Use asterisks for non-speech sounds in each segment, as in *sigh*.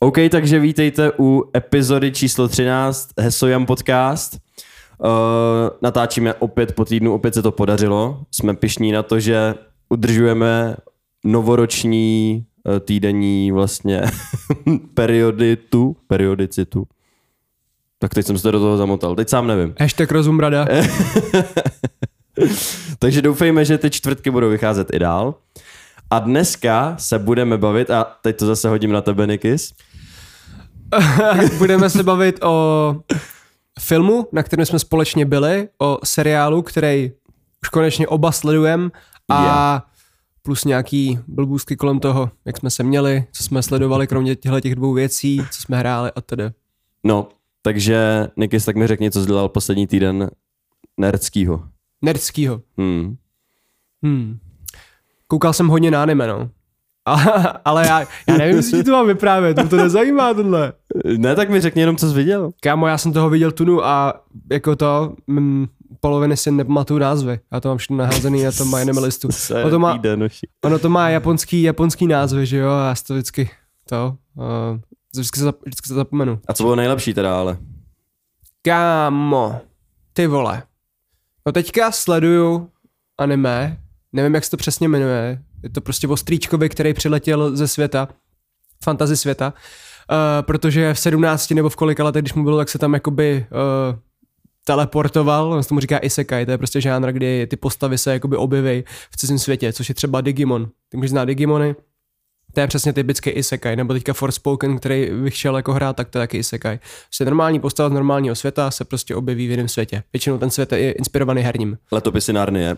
OK, takže vítejte u epizody číslo 13 Hesojam podcast. Uh, natáčíme opět po týdnu, opět se to podařilo. Jsme pišní na to, že udržujeme novoroční uh, týdenní vlastně *laughs* perioditu, periodicitu. Tak teď jsem se do toho zamotal, teď sám nevím. *laughs* Hashtag rozum rada. *laughs* Takže doufejme, že ty čtvrtky budou vycházet i dál. A dneska se budeme bavit, a teď to zase hodím na tebe, Nikis. *laughs* budeme se bavit o filmu, na kterém jsme společně byli, o seriálu, který už konečně oba sledujeme a yeah. plus nějaký blbůzky kolem toho, jak jsme se měli, co jsme sledovali kromě těchto těch dvou věcí, co jsme hráli a tedy. No, takže Nikis, tak mi řekni, co jsi dělal poslední týden nerdskýho. Nerdskýho. Hmm. Hmm. Koukal jsem hodně na anime, no. A, *laughs* ale já, já nevím, jestli ti to mám vyprávět, to, to nezajímá tohle. Ne, tak mi řekni jenom, co jsi viděl. Kámo, já jsem toho viděl tunu a jako to, mm, poloviny si nepamatuju názvy. Já to mám všechno naházený na tom anime listu. *laughs* Ono to, má, ono to má japonský, japonský názvy, že jo, a já to vždycky to, uh, vždycky, se, vždycky se zapomenu. A co bylo nejlepší teda, ale? Kámo, ty vole. No teďka sleduju anime, nevím, jak se to přesně jmenuje, je to prostě o strýčkovi, který přiletěl ze světa, fantasy světa, uh, protože v 17 nebo v kolika letech, když mu bylo, tak se tam jakoby uh, teleportoval, on se tomu říká isekai, to je prostě žánr, kdy ty postavy se jakoby objeví v cizím světě, což je třeba Digimon. Ty můžeš znát Digimony, to je přesně typický isekai, nebo teďka Forspoken, který bych šel jako hrát, tak to je taky isekai. Prostě normální postava z normálního světa se prostě objeví v jiném světě. Většinou ten svět je inspirovaný herním. Letopisy Narnie.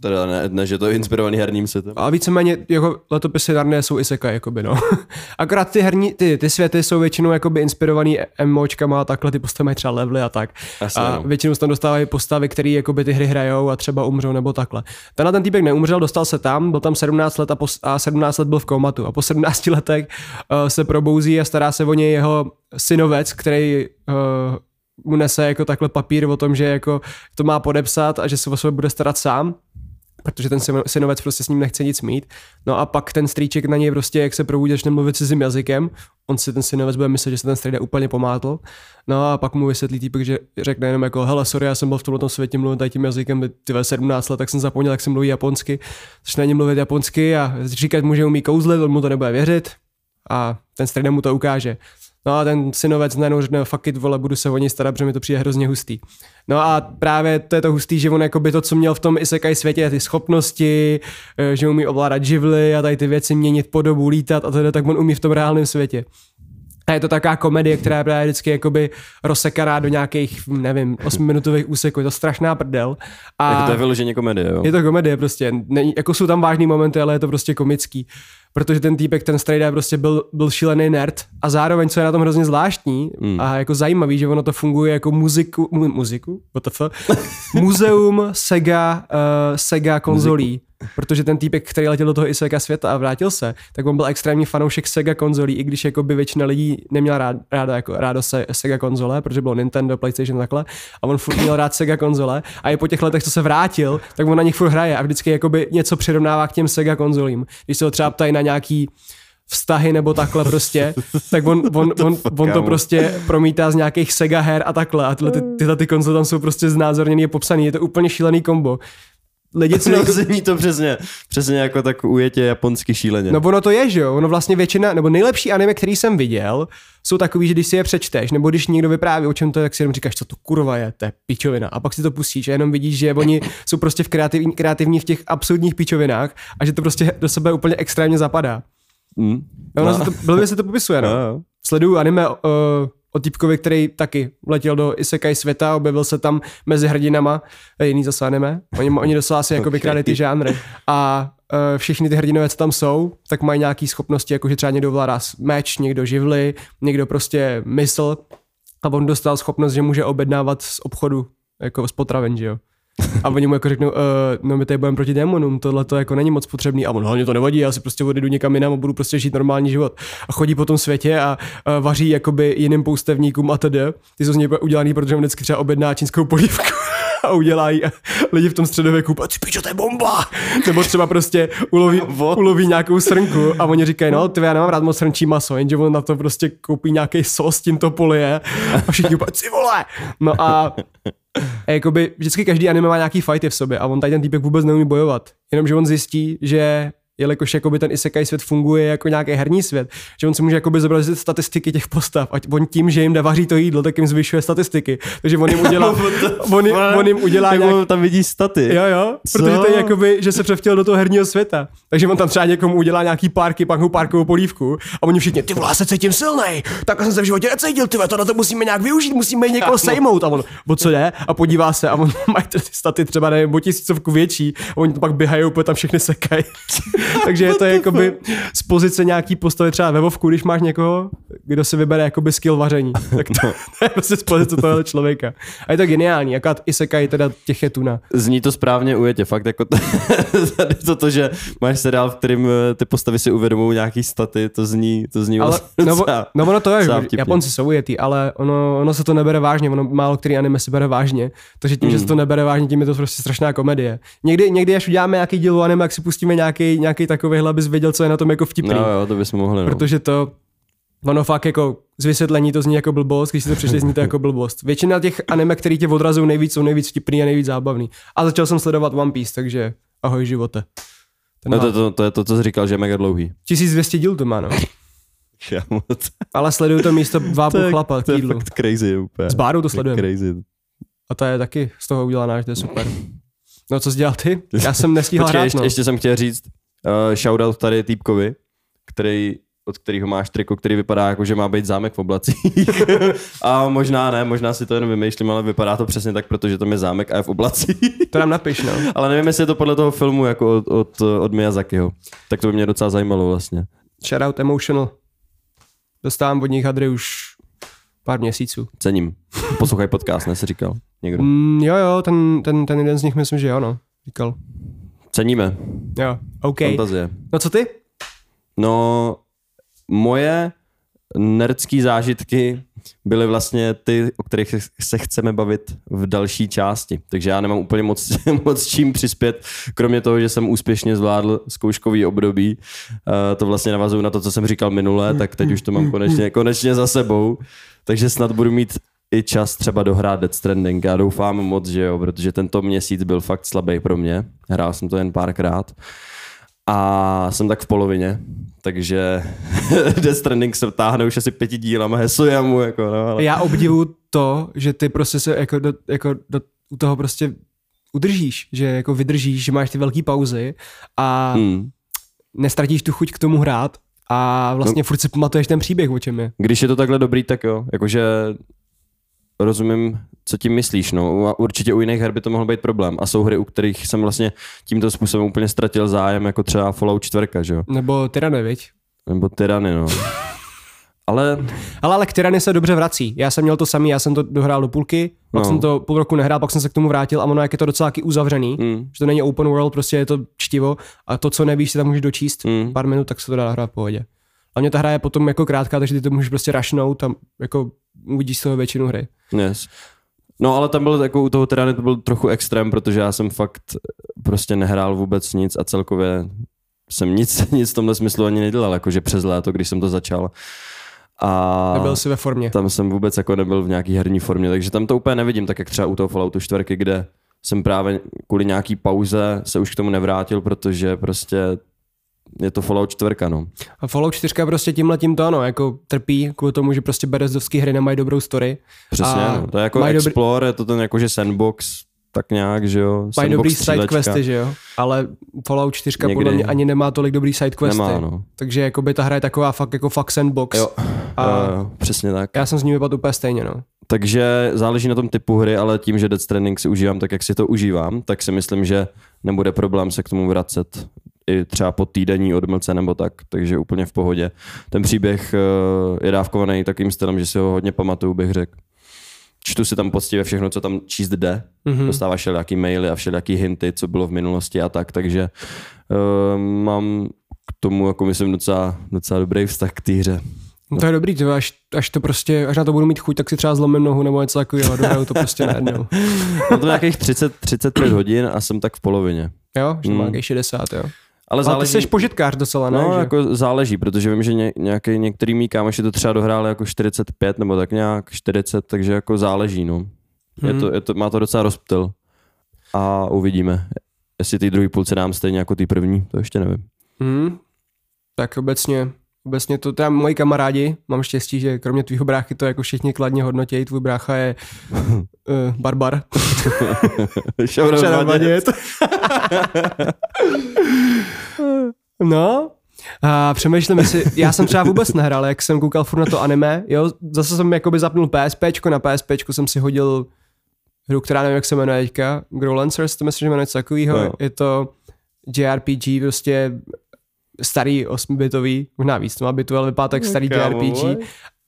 Teda ne, ne, že to je inspirovaný herním světem. A víceméně jako letopisy Narnie jsou isekai, jakoby no. *laughs* Akorát ty, herní, ty, ty světy jsou většinou jakoby inspirovaný emočkama a takhle, ty postavy mají třeba levely a tak. Jasně, a no. většinou se tam dostávají postavy, které jakoby ty hry hrajou a třeba umřou nebo takhle. Tenhle ten týpek neumřel, dostal se tam, byl tam 17 let a, po, a 17 let byl v komatu a po 17 letech uh, se probouzí a stará se o něj jeho synovec, který uh, mu nese jako takhle papír o tom, že jako to má podepsat a že se o sebe bude starat sám protože ten synovec prostě s ním nechce nic mít. No a pak ten strýček na něj prostě, jak se probudí, začne mluvit cizím jazykem, on si ten synovec bude myslet, že se ten strýda úplně pomátl. No a pak mu vysvětlí týpek, že řekne jenom jako, hele, sorry, já jsem byl v tomto světě mluvit tady tím jazykem, ty 17 let, tak jsem zapomněl, jak se mluví japonsky. Začne na něm mluvit japonsky a říkat mu, že umí kouzlit, on mu to nebude věřit a ten strýda mu to ukáže. No a ten synovec najednou řekne, fuck it, vole, budu se o něj starat, protože mi to přijde hrozně hustý. No a právě to je to hustý, že on jako by to, co měl v tom isekai světě, ty schopnosti, eh, že umí ovládat živly a tady ty věci měnit podobu, lítat a teda, tak on umí v tom reálném světě. A je to taková komedie, která je právě vždycky jakoby rozsekaná do nějakých, nevím, 8 minutových úseků. Je to strašná prdel. A jako to je vyloženě komedie, jo? Je to komedie prostě. Není, jako jsou tam vážný momenty, ale je to prostě komický protože ten týpek, ten strejda prostě byl, byl šílený nerd a zároveň, co je na tom hrozně zvláštní mm. a jako zajímavý, že ono to funguje jako muziku, mu, muziku, WTF, *laughs* muzeum Sega, uh, Sega konzolí. Muziku protože ten týpek, který letěl do toho Sega světa a vrátil se, tak on byl extrémní fanoušek Sega konzolí, i když jako by většina lidí neměla rád, ráda jako rádo se, Sega konzole, protože bylo Nintendo, PlayStation a takhle, a on furt měl rád Sega konzole. A i po těch letech, co se vrátil, tak on na nich furt hraje a vždycky jakoby něco přirovnává k těm Sega konzolím. Když se ho třeba ptají na nějaký vztahy nebo takhle prostě, tak on, on, *laughs* on, on to prostě promítá z nějakých Sega her a takhle. A tyhle ty, tyhle ty konzole tam jsou prostě znázorněný a popsaný, je to úplně šílený kombo lidi, co no, zní to přesně, přesně jako tak ujetě japonsky šíleně. No ono to je, že jo, ono vlastně většina, nebo nejlepší anime, který jsem viděl, jsou takový, že když si je přečteš, nebo když někdo vypráví o čem to, tak si jenom říkáš, co to kurva je, to je pičovina. A pak si to pustíš a jenom vidíš, že oni jsou prostě v kreativní, kreativní v těch absurdních pičovinách a že to prostě do sebe úplně extrémně zapadá. Mm. No, no. To, blbě se to popisuje, no. no. Sleduju anime uh, o typkovi, který taky letěl do Isekai světa, objevil se tam mezi hrdinama, jiný zase anime. Oni, oni docela asi jako vykrali *laughs* ty žánry. A uh, všichni ty hrdinové, co tam jsou, tak mají nějaké schopnosti, jako že třeba někdo ovládá meč, někdo živly, někdo prostě mysl. A on dostal schopnost, že může objednávat z obchodu, jako z potravin, že jo. A oni mu jako řeknou, uh, no my tady budeme proti démonům, tohle to jako není moc potřebný. A on, hlavně to nevadí, já si prostě odjdu někam jinam a budu prostě žít normální život. A chodí po tom světě a uh, vaří jakoby jiným poustevníkům a tedy. Ty jsou z něj udělaný, protože on vždycky třeba objedná čínskou polívku. *laughs* a udělají a lidi v tom středověku, ty pičo, to je bomba! Nebo třeba prostě uloví, *laughs* uloví nějakou srnku a oni říkají, no, ty já nemám rád moc srnčí maso, jenže on na to prostě koupí nějaký sos, tím to polije a všichni úplně, ty vole! No a a jakoby vždycky každý anime má nějaký fighty v sobě a on tady ten týpek vůbec neumí bojovat. Jenomže on zjistí, že jelikož jakoby ten isekai svět funguje jako nějaký herní svět, že on si může jakoby zobrazit statistiky těch postav a on tím, že jim vaří to jídlo, tak jim zvyšuje statistiky. Takže on jim *laughs* udělá, on, jim, on jim udělá nějak... tam vidí staty. Jo, jo, Co? protože to je jakoby, že se převtěl do toho herního světa. Takže on tam třeba někomu udělá nějaký párky, pak mu párkovou polívku a oni všichni, ty vole, se cítím silný, tak jsem se v životě necítil, ty to na to musíme nějak využít, musíme *laughs* někoho sejmout. A on, o co jde? A podívá se a on *laughs* má ty staty třeba nevím, o tisícovku větší a oni to pak běhají, úplně tam všechny sekají. *laughs* Takže je to jakoby z pozice nějaký postavy třeba ve Vovku, když máš někoho, kdo si vybere jakoby skill vaření. *laughs* Tak to, no. *laughs* to je prostě z pozice toho člověka. A je to geniální, akorát Isekai teda těch je tuna. Zní to správně ujetě, fakt jako to, to, to, že máš seriál, v kterým eh, ty postavy si uvědomují nějaký staty, to zní, to zní ale, no, no, ono to je, Japonci jsou ujetý, ale ono, ono se to nebere vážně, ono málo který anime si bere vážně, takže tím, mm. že se to nebere vážně, tím je to prostě strašná komedie. Někdy, někdy až uděláme nějaký díl anime, jak si pustíme nějaký, nějaký takovýhle, abys věděl, co je na tom jako vtipný. No jo, to bychom mohli. No. Protože to, ono fakt jako z vysvětlení to zní jako blbost, když si to přečteš, zní to jako *laughs* blbost. Většina těch anime, který tě odrazují nejvíc, jsou nejvíc vtipný a nejvíc zábavný. A začal jsem sledovat One Piece, takže ahoj živote. Ten no to, to, to, je to, co jsi říkal, že je mega dlouhý. 1200 díl to má, no. *laughs* Ale sleduju to místo dva půl chlapa To je fakt crazy úplně. S Bárou to sledujeme. Crazy. A to je taky z toho udělaná, že to je super. No co jsi dělal ty? *laughs* Já jsem nestihl Počkej, hrát, ještě, no. ještě jsem chtěl říct, uh, shoutout tady týpkovi, který od kterého máš triko, který vypadá jako, že má být zámek v oblacích. *laughs* a možná ne, možná si to jen vymýšlím, ale vypadá to přesně tak, protože tam je zámek a je v oblacích. to nám napiš, no. *laughs* ale nevím, jestli je to podle toho filmu jako od, od, od Miyazakiho. Tak to by mě docela zajímalo vlastně. Shoutout Emotional. Dostávám od nich hadry už pár měsíců. Cením. Poslouchaj podcast, ne, si říkal někdo. Mm, jo, jo, ten, ten, ten jeden z nich myslím, že jo, no. Říkal. Ceníme. Jo, OK. Fantazie. No co ty? No, moje nerdský zážitky byly vlastně ty, o kterých se chceme bavit v další části. Takže já nemám úplně moc, *laughs* moc čím přispět, kromě toho, že jsem úspěšně zvládl zkouškový období. Uh, to vlastně navazuju na to, co jsem říkal minule, tak teď už to mám konečně, konečně za sebou. Takže snad budu mít i čas třeba dohrát Death Stranding. Já doufám moc, že jo, protože tento měsíc byl fakt slabý pro mě. Hrál jsem to jen párkrát. A jsem tak v polovině, takže *laughs* Death Stranding se táhne už asi pěti dílama Hesoyamu. Jako, no, ale... Já obdivu to, že ty prostě se jako do, jako do, u toho prostě udržíš, že jako vydržíš, že máš ty velké pauzy a hmm. nestratíš tu chuť k tomu hrát a vlastně no, furt si pamatuješ ten příběh, o čem je. Když je to takhle dobrý, tak jo. Jakože rozumím, co tím myslíš. No. A určitě u jiných her by to mohl být problém. A jsou hry, u kterých jsem vlastně tímto způsobem úplně ztratil zájem, jako třeba Fallout 4, že jo? Nebo Tyrany, viď? Nebo Tyrany, no. Ale... ale... Ale k Tyrany se dobře vrací. Já jsem měl to samý, já jsem to dohrál do půlky, pak no. jsem to půl roku nehrál, pak jsem se k tomu vrátil a ono jak je to docela taky uzavřený, mm. že to není open world, prostě je to čtivo a to, co nevíš, si tam můžeš dočíst mm. pár minut, tak se to dá hrát v pohodě. A mě ta hra je potom jako krátká, takže ty to můžeš prostě rašnout a jako uvidíš z toho většinu hry. Yes. No ale tam byl jako u toho Tyrany to byl trochu extrém, protože já jsem fakt prostě nehrál vůbec nic a celkově jsem nic, *laughs* nic v tomhle smyslu ani nedělal, jakože přes léto, když jsem to začal. A nebyl jsi ve formě. Tam jsem vůbec jako nebyl v nějaký herní formě, takže tam to úplně nevidím, tak jak třeba u toho Falloutu 4, kde jsem právě kvůli nějaký pauze se už k tomu nevrátil, protože prostě je to Fallout 4, no. A Fallout 4 prostě tímhle tím to ano, jako trpí kvůli tomu, že prostě berezdovský hry nemají dobrou story. Přesně, no. to je jako Explore, dobrý... je to ten jakože sandbox, tak nějak, že jo. Mají dobrý side questy, že jo. Ale Fallout 4 Někdy. podle mě ani nemá tolik dobrý side questy. Nemá, no. Takže jako by ta hra je taková fakt jako fakt sandbox. Jo, a jo, jo, přesně tak. Já jsem s ní vypadl úplně stejně, no. Takže záleží na tom typu hry, ale tím, že Death Stranding si užívám tak, jak si to užívám, tak si myslím, že nebude problém se k tomu vracet i třeba po týdenní odmlce nebo tak, takže úplně v pohodě. Ten příběh eh, je dávkovaný takým stylem, že si ho hodně pamatuju, bych řekl. Čtu si tam poctivě všechno, co tam číst jde. Mm-hmm. Dostáváš všelijaký maily a všelijaký hinty, co bylo v minulosti a tak, takže uh, mám k tomu, jako myslím, docela, docela dobrý vztah k té hře. No to je dobrý, to až, až, to prostě, až na to budu mít chuť, tak si třeba zlomím nohu nebo něco takového, dohraju to prostě najednou. Mám *laughs* to nějakých 30, 35 hodin a jsem tak v polovině. Jo, že Mm. má nějakých 60, jo. Ale Ale záleží, ty jsi požitkář docela, ne? no, že? jako záleží, protože vím, že ně, nějaký, některý mý kámoši to třeba dohráli jako 45 nebo tak nějak 40, takže jako záleží, no. Je Mhm. to, je to, má to docela rozptyl. A uvidíme, jestli ty druhý půlce dám stejně jako ty první, to ještě nevím. Hmm. Tak obecně, obecně to, teda moji kamarádi, mám štěstí, že kromě tvýho bráchy to jako všichni kladně hodnotějí, tvůj brácha je uh, *laughs* barbar. *laughs* Šarovanět. *laughs* no, a přemýšlím, jestli, já jsem třeba vůbec nehrál, jak jsem koukal furt na to anime, jo, zase jsem jakoby zapnul PSPčko, na PSPčku jsem si hodil hru, která nevím, jak se jmenuje teďka, Growlancers, to myslím, že jmenuje něco takového, Jo. je to JRPG, prostě starý 8-bitový, možná víc to má bitu, ale vypadá tak starý JRPG.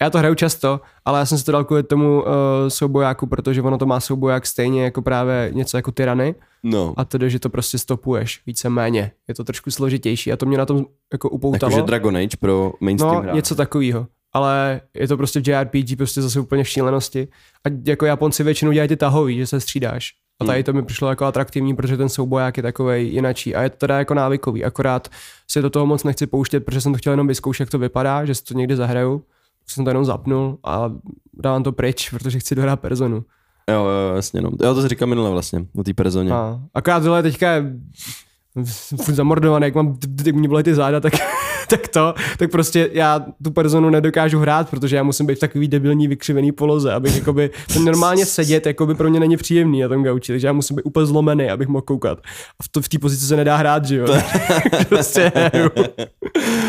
Já to hraju často, ale já jsem si to dal kvůli tomu uh, soubojáku, protože ono to má souboják stejně jako právě něco jako tyrany No, a tedy, že to prostě stopuješ víceméně. Je to trošku složitější a to mě na tom jako upoutalo. jakože Dragon Age pro mainstream no, hráče. něco takového. Ale je to prostě v JRPG prostě zase úplně v šílenosti. A jako Japonci většinou dělají ty tahový, že se střídáš. A tady to mi přišlo jako atraktivní, protože ten souboják je takový jinačí. A je to teda jako návykový. Akorát si do toho moc nechci pouštět, protože jsem to chtěl jenom vyzkoušet, jak to vypadá, že si to někdy zahraju. Jsem to jenom zapnul a dávám to pryč, protože chci dohrát personu. Jo, jo, jasně, no. Jo, to jsi říkal minule vlastně, o té personě. A akorát tohle teďka je furt zamordovaný, jak mám, jak mě bolí ty záda, tak, tak to, tak prostě já tu personu nedokážu hrát, protože já musím být v takový debilní vykřivený poloze, abych jakoby, to normálně sedět, jakoby pro mě není příjemný na tom gauči, takže já musím být úplně zlomený, abych mohl koukat. A v, to, v té pozici se nedá hrát, že jo? *laughs* *laughs* prostě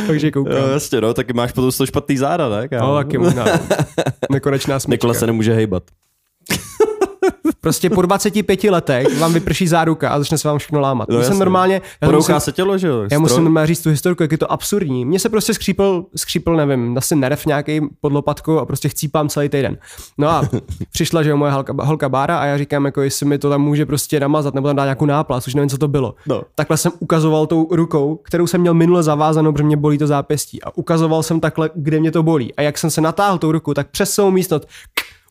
takže koukám. Jo, jasně, no, tak máš potom toho špatný záda, ne? kámo? No, taky možná. *laughs* Nekonečná smyčka. Nikola se nemůže hejbat. Prostě po 25 letech vám vyprší záruka a začne se vám všechno lámat. No, No, jsem normálně, já musím, se tělo, že jo? já musím normálně říct tu historku, jak je to absurdní. Mně se prostě skřípl, skřípl nevím, asi nerv nějaký pod lopatkou a prostě chcípám celý týden. No a *laughs* přišla, že jo, moje holka, holka Bára a já říkám, jako jestli mi to tam může prostě namazat nebo tam dát nějakou náplast, už nevím, co to bylo. No. Takhle jsem ukazoval tou rukou, kterou jsem měl minule zavázanou, protože mě bolí to zápěstí. A ukazoval jsem takhle, kde mě to bolí. A jak jsem se natáhl tou ruku, tak přes celou místnost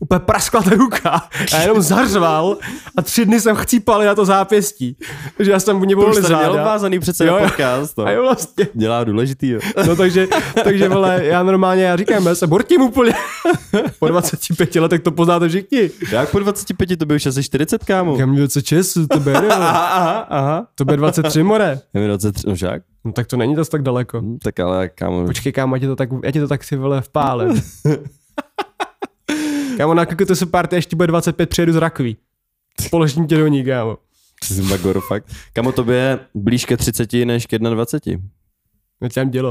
úplně praskla ta ruka. A já jenom zařval a tři dny jsem chcípal na to zápěstí. Takže já jsem mě To už bolely tady měl záda. vázaný přece Jo, podcast. No. A jo, vlastně. Dělá důležitý, jo. No takže, takže vole, já normálně, já říkám, já se bortím úplně. Po 25 letech to poznáte všichni. Jak po 25 to byl už asi 40, kámo? Kam 26, to bude, jo. Aha, aha, aha. To bude 23, more. Je mi 23, no však. No tak to není zas tak daleko. Hm, Tak ale, kámo. Počkej, kámo, já ti to tak, já ti to tak si vole vpálem. *laughs* kámo, na to se party, až ti bude 25, přijedu z rakví. Položím tě do ní, kámo. Ty jsi magor, fakt. Kámo, tobě je blíž ke 30 než k 21. No tě tam dělo.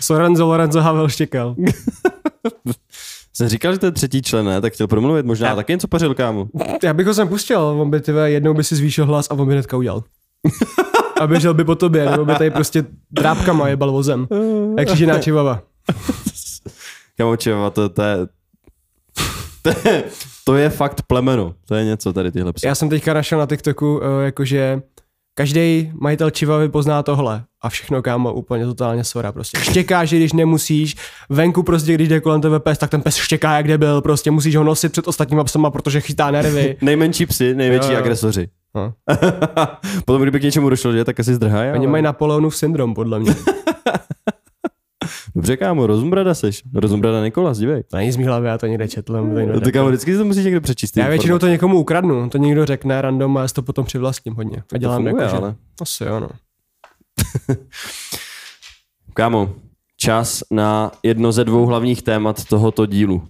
Sorenzo Lorenzo Havel štěkal. *laughs* Jsem říkal, že to je třetí člen, ne? Tak chtěl promluvit, možná Já- taky něco pařil, kámo. Já bych ho sem pustil, on by tyve, jednou by si zvýšil hlas a on by hnedka udělal. A běžel by po tobě, nebo by tady prostě drápkama jebal vozem. Jak křížená čivava. Kámo, čeva, to, to je... *laughs* To je, to je fakt plemeno. To je něco tady tyhle psy. Já jsem teďka našel na TikToku, eh, jakože každý majitel čivavy pozná tohle a všechno kámo úplně totálně sora prostě. Štěkáš, když nemusíš, venku prostě, když jde kolem tebe pes, tak ten pes štěká jak debil, prostě musíš ho nosit před ostatníma psama, protože chytá nervy. *laughs* Nejmenší psy, největší Jo, jo. agresoři. No. *laughs* Potom, kdyby k něčemu došlo, že tak asi zdrhají. Oni mají Napoleonův syndrom, podle mě. Dobře, kámo, rozumbrada seš. Rozumbrada Nikolas, dívej. To není z mý hlavy, já to někde četl. to někde No, tak kámo, vždycky si to musíš někde přečíst. Já většinou to někomu ukradnu, to někdo řekne random a já to potom přivlastním hodně. A dělám funguje, jako, že... ale. Asi jo, no. *laughs* Kámo, čas na jedno ze dvou hlavních témat tohoto dílu.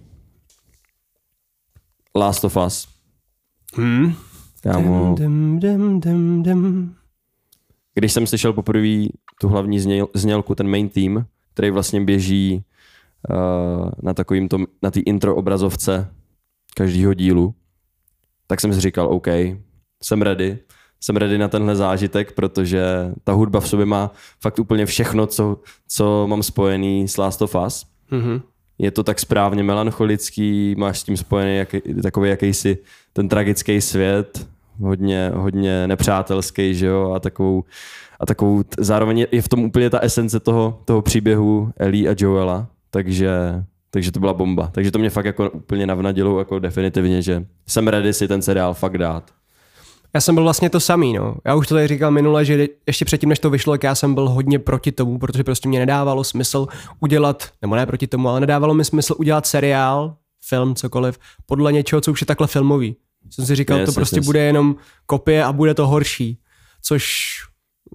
Last of Us. Hmm. Kámo, Dim, dim, dim, dim. když jsem slyšel poprvé tu hlavní zněl, znělku, ten main team, který vlastně běží uh, na takovým tom, na té intro obrazovce každého dílu, tak jsem si říkal, OK, jsem ready, jsem ready na tenhle zážitek, protože ta hudba v sobě má fakt úplně všechno, co, co mám spojený s Last of Us. Mhm. Je to tak správně melancholický, máš s tím spojený jaký, takový jakýsi ten tragický svět, hodně, hodně nepřátelský, že jo, a takovou, a takovou, zároveň je v tom úplně ta esence toho, toho příběhu Ellie a Joela, takže, takže to byla bomba. Takže to mě fakt jako úplně navnadilo jako definitivně, že jsem ready si ten seriál fakt dát. Já jsem byl vlastně to samý, no. Já už to tady říkal minule, že ještě předtím, než to vyšlo, tak já jsem byl hodně proti tomu, protože prostě mě nedávalo smysl udělat, nebo ne proti tomu, ale nedávalo mi smysl udělat seriál, film, cokoliv, podle něčeho, co už je takhle filmový. Jsem si říkal, yes, to prostě yes, bude jenom kopie a bude to horší. Což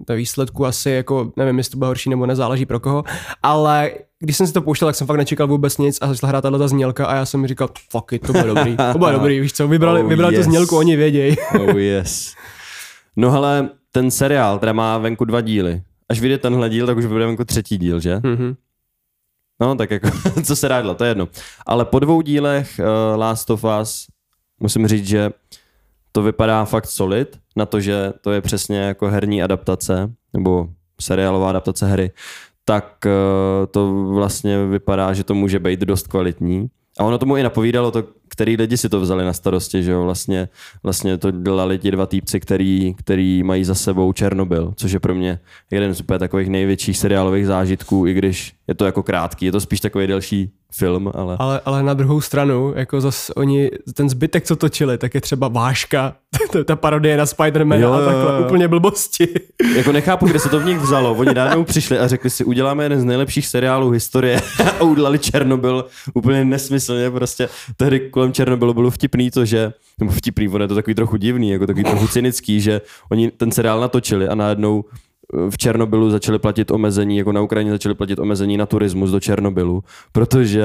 ve výsledku asi jako, nevím, jestli to bude horší nebo nezáleží pro koho, ale když jsem si to pouštěl, tak jsem fakt nečekal vůbec nic a začala hrát tato znělka a já jsem mi říkal, fuck it, to bude dobrý, to bude *laughs* dobrý, víš co, vybrali, oh, vybrali yes. tu znělku, oni vědějí. *laughs* oh yes. No ale ten seriál, teda má venku dva díly. Až vyjde tenhle díl, tak už bude venku třetí díl, že? Mm-hmm. No, tak jako, *laughs* co se rádlo, to je jedno. Ale po dvou dílech uh, Last of Us musím říct, že to vypadá fakt solid na to, že to je přesně jako herní adaptace, nebo seriálová adaptace hry, tak uh, to vlastně vypadá, že to může být dost kvalitní. A ono tomu i napovídalo to, který lidi si to vzali na starosti, že jo, vlastně, vlastně to dělali ti dva týpci, který, který mají za sebou Černobyl, což je pro mě jeden z úplně takových největších seriálových zážitků, i když je to jako krátký, je to spíš takový delší film, ale... ale... Ale na druhou stranu, jako zas oni, ten zbytek, co točili, tak je třeba Váška, *laughs* ta parodie na Spider-Man a takhle, úplně blbosti. *laughs* jako nechápu, kde se to v nich vzalo. Oni najednou přišli a řekli si, uděláme jeden z nejlepších seriálů historie *laughs* a udělali Černobyl úplně nesmyslně, prostě tehdy kolem Černobylu bylo vtipný to, že, nebo vtipný, on je to takový trochu divný, jako takový trochu cynický, že oni ten seriál natočili a najednou v Černobylu začali platit omezení, jako na Ukrajině začali platit omezení na turismus do Černobylu, protože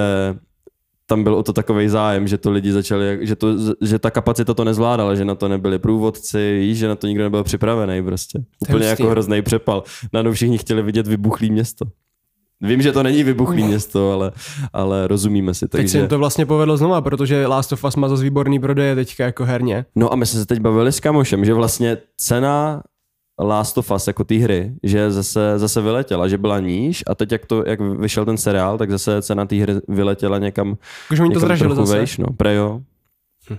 tam byl o to takový zájem, že to lidi začali, že, to, že ta kapacita to nezvládala, že na to nebyli průvodci, že na to nikdo nebyl připravený prostě. Úplně jako hrozný přepal. Najednou všichni chtěli vidět vybuchlý město. Vím, že to není vybuchlý město, ale, ale rozumíme si. Takže... Teď se jim to vlastně povedlo znova, protože Last of Us má zase výborný prodeje teďka jako herně. No a my jsme se teď bavili s kamošem, že vlastně cena Last of Us jako té hry, že zase, zase vyletěla, že byla níž a teď jak, to, jak vyšel ten seriál, tak zase cena té hry vyletěla někam, Už oni to zražili zase. Vejš, no, prejo. Hm.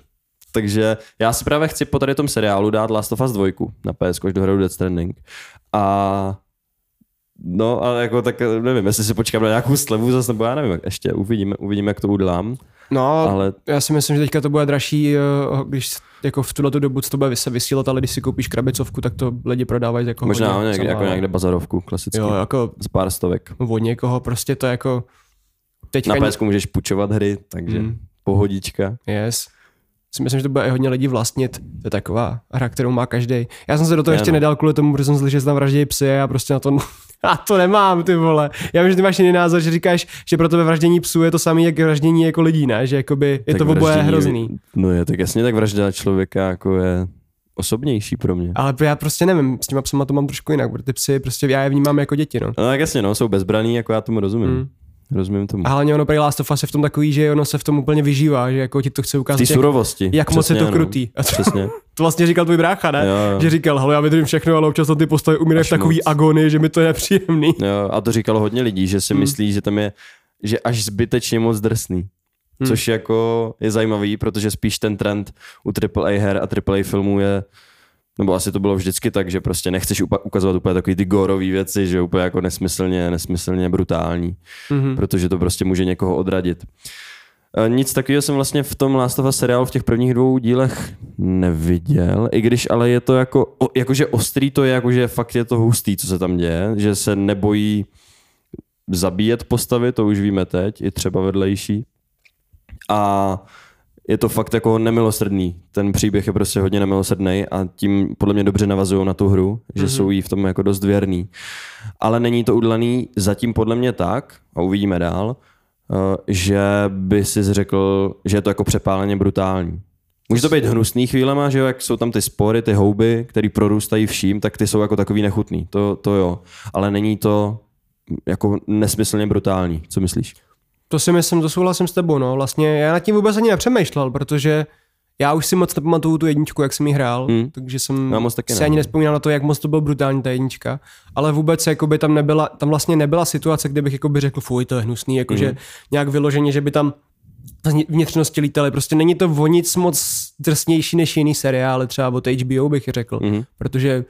Takže já si právě chci po tady tom seriálu dát Last of Us 2 na PS, až dohraju Death Stranding. A No, ale jako tak nevím, jestli si počkám na nějakou slevu zase, nebo já nevím, ještě uvidíme, uvidíme, jak to udělám. No, ale... já si myslím, že teďka to bude dražší, eh, když jako v tuhle dobu to bude se vysílat, ale když si koupíš krabicovku, tak to lidi prodávají jako Možná hodně, někde, jako někde bazarovku, klasicky. Jo, jako z pár stovek. Od někoho, prostě to jako... Teďka Na PSku můžeš půjčovat hry, takže mm. pohodička. Yes si myslím, že to bude i hodně lidí vlastnit. To je taková hra, kterou má každý. Já jsem se do toho ještě no. nedal kvůli tomu, protože jsem slyšel, že tam vraždějí psy a prostě na to a *laughs* to nemám, ty vole. Já vím, že ty máš jiný názor, že říkáš, že pro tebe vraždění psů je to samé, jak vraždění jako lidí, ne? Že jakoby je tak to oboje hrozný. No je, tak jasně, tak vražda člověka jako je osobnější pro mě. Ale já prostě nevím, s těma psama to mám trošku jinak, protože ty psy prostě já je vnímám jako děti, no. No tak jasně, no, jsou bezbraný, jako já tomu rozumím. Mm. Rozumím tomu. A hlavně ono pro Last of Us je v tom takový, že ono se v tom úplně vyžívá, že jako ti to chce ukázat. Ty surovosti. Jak, jak moc je to no. krutý. A to, Přesně. *laughs* to vlastně říkal tvůj brácha, ne? Jo, jo. Že říkal, hele, já vydržím všechno, ale občas ty postavy umírají v takový moc. agony, že mi to je nepříjemný. Jo, a to říkalo hodně lidí, že si hmm. myslí, že tam je, že až zbytečně moc drsný. Hmm. Což jako je zajímavý, protože spíš ten trend u AAA her a AAA filmů je nebo asi to bylo vždycky tak, že prostě nechceš ukazovat úplně takový ty gorové věci, že úplně jako nesmyslně, nesmyslně brutální, mm-hmm. protože to prostě může někoho odradit. E, nic takového jsem vlastně v tom Last of Us seriálu v těch prvních dvou dílech neviděl, i když ale je to jako, jakože ostrý to je, jakože fakt je to hustý, co se tam děje, že se nebojí zabíjet postavy, to už víme teď, i třeba vedlejší. A je to fakt jako nemilosrdný. Ten příběh je prostě hodně nemilosrdný a tím podle mě dobře navazují na tu hru, že mm-hmm. jsou jí v tom jako dost věrný. Ale není to udělaný zatím podle mě tak, a uvidíme dál, eh, že by si řekl, že je to jako přepáleně brutální. Může to být hnusný chvílema, že jo, jak jsou tam ty spory, ty houby, které prorůstají vším, tak ty jsou jako takový nechutný, to, to jo. Ale není to jako nesmyslně brutální, co myslíš? To si myslím, to souhlasím s tebou, no. Vlastně já nad tím vůbec ani nepřemýšlel, protože já už si moc nepamatuju tu jedničku, jak jsem ji hrál, hmm. takže jsem moc taky si ne. ani nespomínal na to, jak moc to byl brutální ta jednička, ale vůbec jakoby tam nebyla, tam vlastně nebyla situace, kde bych jakoby řekl, fuj, to je hnusný, jakože hmm. nějak vyloženě, že by tam vnitřnosti lítaly. Prostě není to o nic moc drsnější než jiný seriály, třeba od HBO bych řekl, mm-hmm. protože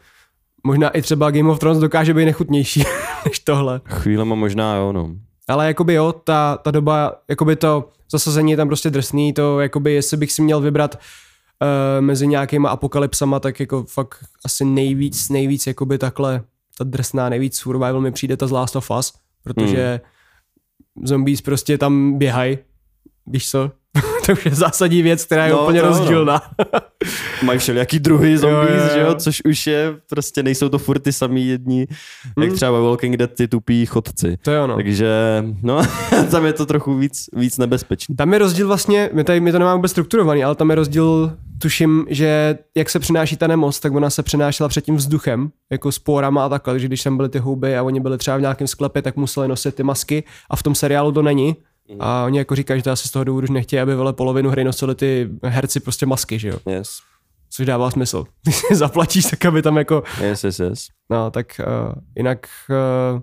možná i třeba Game of Thrones dokáže být nechutnější *laughs* než tohle. Chvílema možná jo, no. Ale jakoby jo, ta, ta doba, jakoby to zasazení je tam prostě drsný, to jakoby jestli bych si měl vybrat uh, mezi nějakýma apokalypsama, tak jako fakt asi nejvíc, nejvíc jakoby takhle ta drsná, nejvíc survival mi přijde ta z Last of Us, protože hmm. zombies prostě tam běhají, víš co, *laughs* to už je zásadní věc, která je no, úplně rozdílná. No. *laughs* Mají všelijaký druhý zombies, jo, jo, jo. že jo, což už je, prostě nejsou to furt ty samý jedni, hmm. jak třeba ve Walking Dead ty tupí chodci. To je ono. Takže, no, *laughs* tam je to trochu víc, víc nebezpečný. Tam je rozdíl vlastně, my, tady, my to nemáme vůbec strukturovaný, ale tam je rozdíl, tuším, že jak se přenáší ta nemoc, tak ona se přenášela před tím vzduchem, jako spórama a takhle, takže když tam byly ty houby a oni byli třeba v nějakém sklepě, tak museli nosit ty masky a v tom seriálu to není a oni jako říkají, že to asi z toho důvodu, že nechtějí, aby vele polovinu hry nosili ty herci prostě masky, že jo? Yes. Což dává smysl. Když *laughs* zaplatíš, tak aby tam jako... Yes, yes, yes. No, tak uh, jinak uh,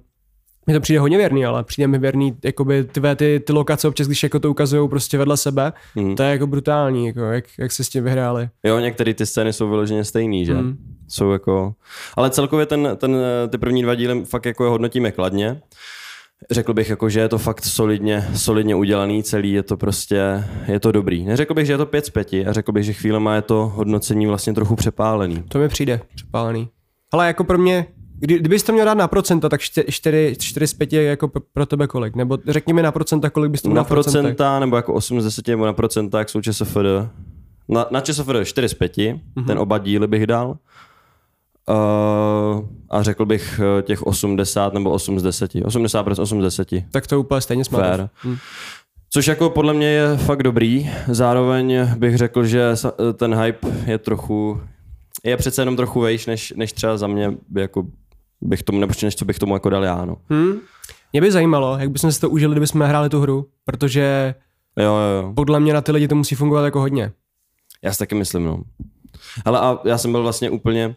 mi to přijde hodně věrný, ale přijde mi věrný, jakoby ty, ty, ty lokace občas, když jako to ukazují prostě vedle sebe, mm. to je jako brutální, jako jak, jak se s tím vyhráli. Jo, některé ty scény jsou vyloženě stejný, že? Mm. Jsou jako... Ale celkově ten, ten, ty první dva díly fakt jako hodnotíme kladně. Řekl bych, jako, že je to fakt solidně, solidně udělaný celý, je to prostě, je to dobrý. Neřekl bych, že je to 5 z 5 a řekl bych, že chvílema je to hodnocení vlastně trochu přepálený. To mi přijde, přepálený. Ale jako pro mě, kdy, kdybyste to měl dát na procenta, tak 4, 4 z 5 je jako pro tebe kolik? Nebo řekni mi na procenta, kolik bys to měl na, na procenta, nebo jako 8 z 10, nebo na procenta, jak jsou ČSFD. Na, na ČSFD 4 z 5, mm-hmm. ten oba díly bych dal. Uh, a řekl bych eh, těch 80 nebo 8 z 10. 80 plus 8 z 10. Tak to úplně stejně. Fair. Hmm. Což jako podle mě je fakt dobrý. Zároveň bych řekl, že ten hype je trochu, je přece jenom trochu vejš, než, než třeba za mě by jako bych tomu, nebo než co bych tomu jako dal já, no. Hmm. Mě by zajímalo, jak bychom si to užili, kdybychom hráli tu hru, protože jo, jo, jo. podle mě na ty lidi to musí fungovat jako hodně. Já si taky myslím, no. Ale a já jsem byl vlastně úplně,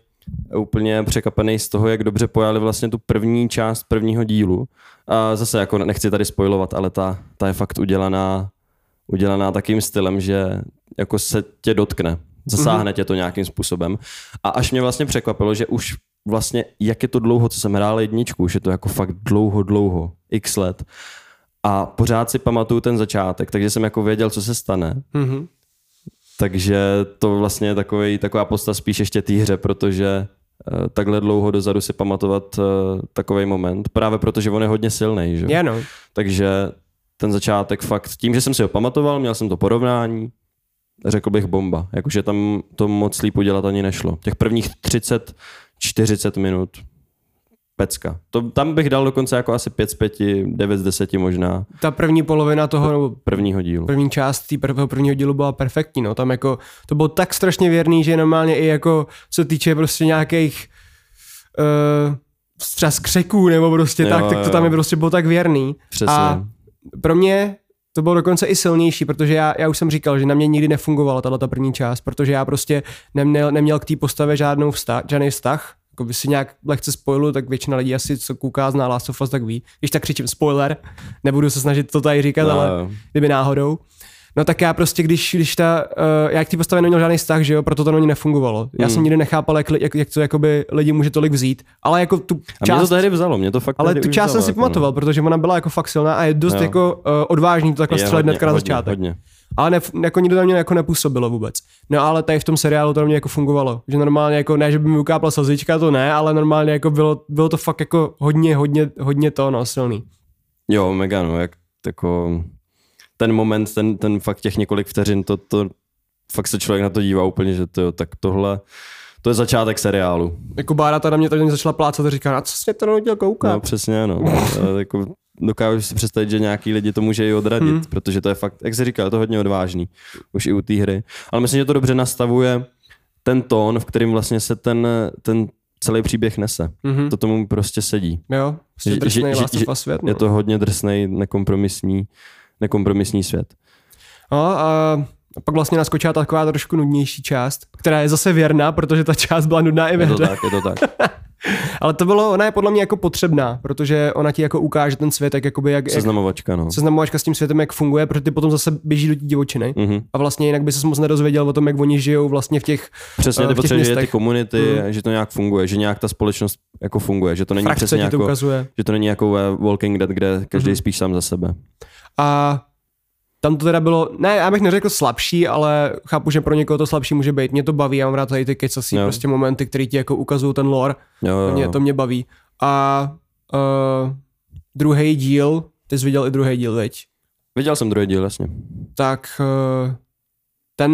úplně překapený z toho, jak dobře pojali vlastně tu první část prvního dílu. A zase jako nechci tady spojovat, ale ta, ta je fakt udělaná, udělaná takým stylem, že jako se tě dotkne. Zasáhne mm-hmm. tě to nějakým způsobem. A až mě vlastně překvapilo, že už vlastně, jak je to dlouho, co jsem hrál jedničku, už je to jako fakt dlouho, dlouho, x let. A pořád si pamatuju ten začátek, takže jsem jako věděl, co se stane. Mm-hmm. Takže to vlastně je takový, taková posta spíš ještě té hře, protože uh, takhle dlouho dozadu si pamatovat uh, takový moment, právě protože on je hodně silný. Že? Yeah, no. Takže ten začátek fakt, tím, že jsem si ho pamatoval, měl jsem to porovnání, řekl bych bomba. Jakože tam to moc líp udělat ani nešlo. Těch prvních 30, 40 minut pecka. To, tam bych dal dokonce jako asi 5 z 5, 9 z 10 možná. Ta první polovina toho prvního dílu. První část té prvního, prvního dílu byla perfektní, no. Tam jako, to bylo tak strašně věrný, že normálně i jako, co týče prostě nějakých uh, třeba skřeků nebo prostě jo, tak, tak to tam je prostě bylo tak věrný. Přesně. A pro mě to bylo dokonce i silnější, protože já, já už jsem říkal, že na mě nikdy nefungovala tato první část, protože já prostě neměl, neměl k té postavě žádnou vztah, žádný vztah, jako by si nějak lehce spoilu, tak většina lidí asi, co kouká zná Last of Us, tak ví. Když tak křičím spoiler, *laughs* nebudu se snažit to tady říkat, no. ale kdyby náhodou. No tak já prostě, když, když ta, uh, já k té postavě neměl žádný vztah, že jo, proto to na ní nefungovalo. Já hmm. jsem nikdy nechápal, jak, jak, jak to jakoby lidi může tolik vzít, ale jako tu část... A mě to tehdy vzalo, mě to fakt Ale tu část jsem si jako no. pamatoval, protože ona byla jako fakt silná a je dost jo. jako uh, odvážný to takhle střelit hnedka na začátek. Hodně. Ale ne, jako nikdo na mě jako nepůsobilo vůbec. No ale tady v tom seriálu to na mě jako fungovalo. Že normálně jako, ne, že by mi ukápla slzička, to ne, ale normálně jako bylo, bylo to fakt jako hodně, hodně, hodně to, no, silný. Jo, mega, no, jak jako ten moment, ten, ten fakt těch několik vteřin, to, to fakt se člověk na to dívá úplně, že to, tak tohle, to je začátek seriálu. Jako Bára ta na mě tady začala plácat a říká, a co jsi to nudil koukat? No přesně, no. *laughs* jako, dokážu si představit, že nějaký lidi to může i odradit, hmm. protože to je fakt, jak jsi říkal, je to hodně odvážný, už i u té hry. Ale myslím, že to dobře nastavuje ten tón, v kterým vlastně se ten, ten celý příběh nese. Mm-hmm. To tomu prostě sedí. Jo, prostě drsnej že, že, svět. No. Je to hodně drsný, nekompromisní, nekompromisní svět. No a a pak vlastně naskočila taková trošku nudnější část, která je zase věrná, protože ta část byla nudná i ve Je to tak, je to tak. *laughs* Ale to bylo, ona je podle mě jako potřebná, protože ona ti jako ukáže ten svět, jak, jakoby, jak, Seznamovačka, no. seznamovačka s tím světem, jak funguje, protože ty potom zase běží do té divočiny. Mhm. A vlastně jinak by se moc nedozvěděl o tom, jak oni žijou vlastně v těch Přesně, eh, ty potřebuješ ty komunity, že to nějak funguje, že nějak ta společnost jako funguje, že to není frakce přesně ti to jako, ukazuje. že to není jako Walking Dead, kde každý Mhm. spíš sám za sebe. A tam to teda bylo, ne, já bych neřekl slabší, ale chápu, že pro někoho to slabší může být. Mě to baví, já mám rád tady ty kecací Jo. prostě momenty, které ti jako ukazují ten lore. Jo, To jo, mě, to mě baví. A uh, druhý díl, ty jsi viděl i druhý díl, veď? Viděl jsem druhý díl, jasně. Tak uh, ten,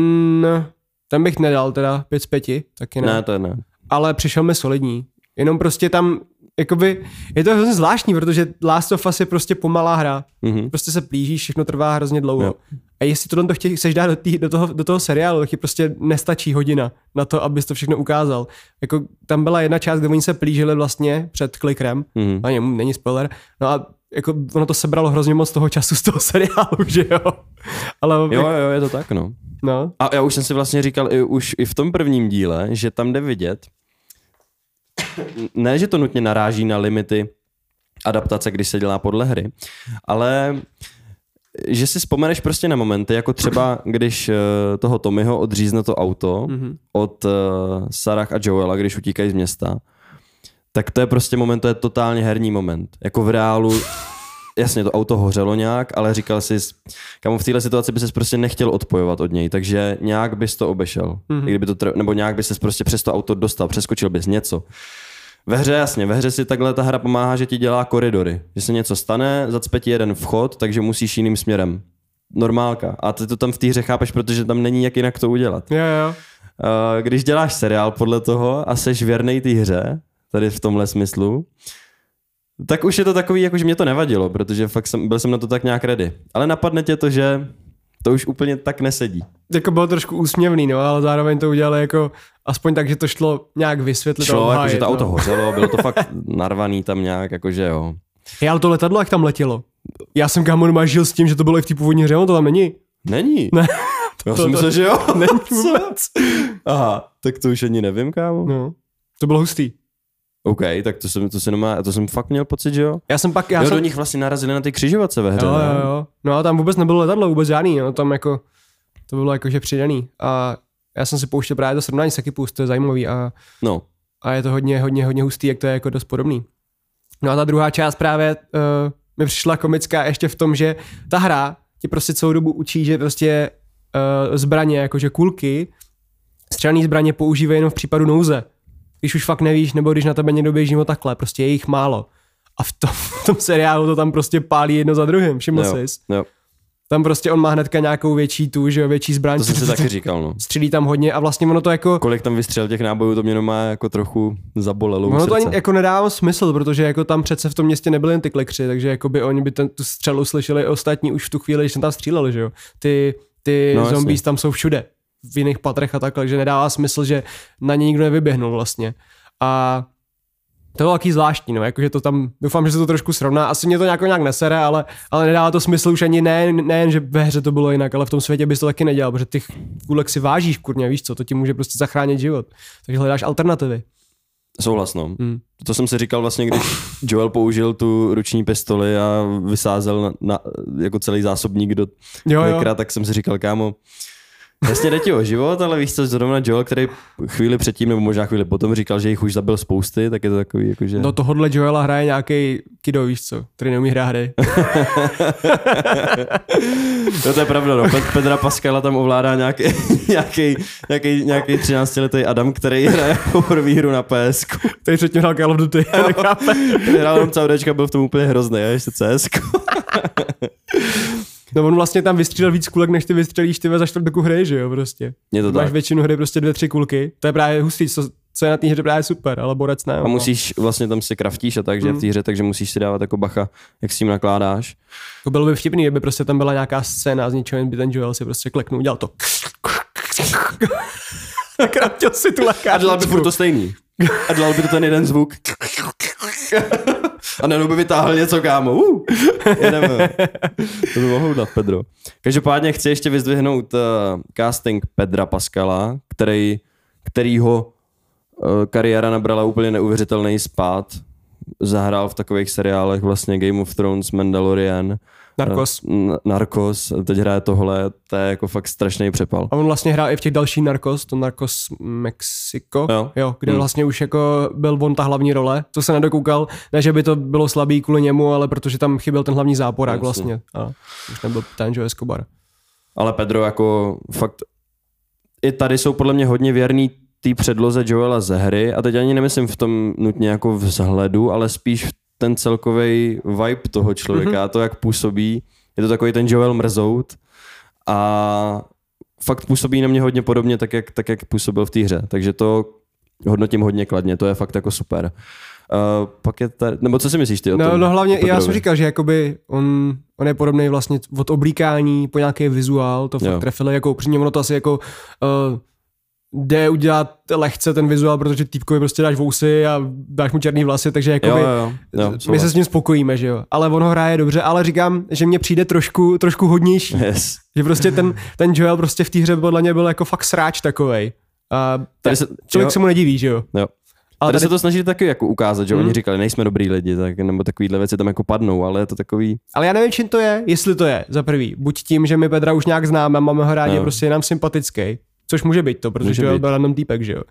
ten bych nedal teda 5 z 5, taky ne. Ne, to je ne. ale přišel mi solidní. Jenom prostě tam, jakoby, je to hrozně zvláštní, protože Last of Us je prostě pomalá hra. Mhm. Prostě se plížíš, všechno trvá hrozně dlouho. Jo. A jestli tohle to chtějí, chceš dát do, tý, do, toho, do toho seriálu, tak ti prostě nestačí hodina na to, abys to všechno ukázal. Jako tam byla jedna část, kde oni se plížili vlastně před klikrem, Mhm. a němu není spoiler, no a jako ono to sebralo hrozně moc toho času z toho *laughs* seriálu, že jo? Ale Jo, jo, je to tak, no. no, A já už jsem si vlastně říkal i, už i v tom prvním díle, že tam jde vidět, ne, že to nutně naráží na limity adaptace, když se dělá podle hry, ale že si vzpomeneš prostě na momenty, jako třeba když eh, toho Tommyho odřízne to auto Mhm. od eh, Sarah a Joela, když utíkají z města, tak to je prostě moment, to je totálně herní moment. Jako v reálu, *laughs* jasně to auto hořelo nějak, ale říkal jsi, kamo v téhle situaci by ses prostě nechtěl odpojovat od něj, takže nějak bys to obešel. Mhm. Mm-hmm. Kdyby to nebo nějak bys ses prostě přes to auto dostal, přeskočil bys něco. Ve hře jasně, ve hře si takhle ta hra pomáhá, že ti dělá koridory. Že se něco stane, zacpe ti jeden vchod, takže musíš jiným směrem. Normálka. A ty to tam v té hře chápeš, protože tam není jak jinak to udělat. jo, jo. Uh, když děláš seriál podle toho a seš věrnej té hře, tady v tomhle smyslu, tak už je to takový, jako že mě to nevadilo, protože fakt jsem, byl jsem na to tak nějak ready. Ale napadne tě to, že to už úplně tak nesedí. jako bylo trošku úsměvný, no, ale zároveň to udělali jako aspoň tak, že to šlo nějak vysvětlit. Šlo, jako, že to no. auto hořelo, bylo to fakt narvaný tam nějak, jakože jo. Hej, ale to letadlo, jak tam letělo? Já jsem kámo normálně žil s tím, že to bylo i v té původní hře, ono to tam není. Není. *laughs* Ne. Já To- jsem to- myslel, že jo. *laughs* Není *laughs* vůbec. Aha, tak to už ani nevím, kámo. No, to bylo hustý. OK, tak to jsem, to, jsem, nemá, to jsem fakt měl pocit, že jo. Já jsem pak, já jo, jsem... do nich vlastně narazili na ty křižovatce ve hře. jo, jo, jo. No a tam vůbec nebylo letadlo, vůbec žádný, no, tam jako, to bylo jakože přidaný. A já jsem si pouštěl právě to srovnání s Akipus, to je zajímavý a, No, a je to hodně, hodně, hodně hustý, jak to je jako dost podobný. No a ta druhá část právě uh, mi přišla komická ještě v tom, že ta hra ti prostě celou dobu učí, že prostě uh, zbraně, jakože kulky, střelné zbraně používají jenom v případu nouze. Když už fakt nevíš, nebo když na tebe někdo běží o takhle, prostě je jich málo. A v tom, v tom seriálu to tam prostě pálí jedno za druhým, všiml jo, jsi? jo. Tam prostě on má hnedka nějakou větší tu, že jo, větší zbraň. To jsem si taky říkal, no. Střílí tam hodně a vlastně ono to jako, Kolik tam vystřel těch nábojů, to mě má jako trochu zabolelo ono to ani jako nedává smysl, protože jako tam přece v tom městě nebyly jen ty klekři, takže jako by oni by ten, tu střelu slyšeli ostatní už v tu chvíli, když jsem tam stříleli, že jo. Ty, ty No, no, jasně. zombies tam jsou všude, v jiných patrech a takhle, že nedává smysl, že na ně nikdo nevyběhnul vlastně. A to bylo taky zvláštní, no, jakože to tam, doufám, že se to trošku srovná, asi mě to nějak, nějak nesere, ale, ale nedává to smysl už ani ne, nejen, že ve hře to bylo jinak, ale v tom světě bys to taky nedělal, protože těch kulek si vážíš, kurně, víš co, to ti může prostě zachránit život. Takže hledáš alternativy. Souhlas, no. Hmm. To jsem si říkal vlastně, když Joel použil tu ruční pistoli a vysázel na, na jako celý zásobník do Jo, jo. Nekra, tak jsem si říkal, kámo, jasně jde ti o život, ale víš co, zrovna Joel, který chvíli předtím, nebo možná chvíli potom říkal, že jich už zabil spousty, tak je to takový, jakože... No tohodle Joela hraje nějaký kido, víš co, který neumí hrát hry. *laughs* No to je pravda, no. Pet- Pedra Pascala tam ovládá nějaký, *laughs* nějaký, nějaký, nějaký 13-letý Adam, který hraje poprvé hru na PS. Který předtím hrál Call of Duty. Hrál jenom CODčka, byl v tom úplně hrozný, a ještě CS. No on vlastně tam vystřílel víc kulek, než ty vystřelíš ty za čtvrtku hry, že jo, prostě. Je to Máš tak. většinu hry prostě dvě, tři kulky. To je právě hustý, co, co je na té hře právě super, ale borec ne. A no. musíš, vlastně tam si kraftíš a tak, že v té hře, takže musíš si dávat jako bacha, jak s tím nakládáš. To bylo by vtipný, kdyby prostě tam byla nějaká scéna, z ničeho by ten Joel si prostě kleknul, udělal to. *laughs* Kraftil si tu A lakář. dělal by furt to stejný. A dělal by to ten jeden zvuk. A najednou by vytáhl něco, kámo. Uh, jedeme. To by mohl udělat Pedro. Každopádně chci ještě vyzdvihnout uh, casting Pedra Pascala, který, který ho eh, kariéra nabrala úplně neuvěřitelný spád. Zahrál v takových seriálech vlastně Game of Thrones, Mandalorian, Narcos. N- Narcos, teď hraje tohle, to je jako fakt strašný přepal. A on vlastně hrál i v těch dalších Narcos, to Narcos Mexico, Jo. jo kde Hmm. vlastně už jako byl on ta hlavní role, to se nedokoukal, ne, že by to bylo slabý kvůli němu, ale protože tam chyběl ten hlavní záporák Jasně. vlastně. A už nebyl ten Joe Escobar. Ale Pedro jako fakt i tady jsou podle mě hodně věrný té předloze Joela ze hry a teď ani nemyslím v tom nutně jako vzhledu, ale spíš v ten celkový vibe toho člověka, mm-hmm. to, jak působí. Je to takový ten Joel Mrzout a fakt působí na mě hodně podobně, tak jak, tak jak působil v té hře. Takže to hodnotím hodně kladně, to je fakt jako super. Uh, pak je tady, nebo co si myslíš ty o No, tom? no hlavně, o já jsem říkal, že jakoby on, on je podobný vlastně od oblíkání po nějaký vizuál, to fakt Jo. trefilo, jako upřímně ono to asi jako uh, jde udělat lehce ten vizuál, protože týpkovi prostě dáš vousy a dáš mu černý vlasy, takže jakoby Jo, jo, jo. my se s ním spokojíme, že jo. Ale on ho hraje dobře, ale říkám, že mně přijde trošku, trošku hodnější. Yes. že prostě ten, ten Joel prostě v té hře podle mě byl jako fakt sráč takovej. A Tady se- člověk jo. se mu nediví, že jo. Jo. Ale tady, tady, se to snaží taky jako ukázat, že Hmm. oni říkali, nejsme dobrý lidi, tak, nebo takovýhle věci tam jako padnou, ale je to takový, ale já nevím, čím to je, jestli to je, za prvý. Buď tím, že my Pedra už nějak známe, máme ho rádi, Jo. prostě je nám sympatický, což může být to, protože být. byl random týpek, že jo.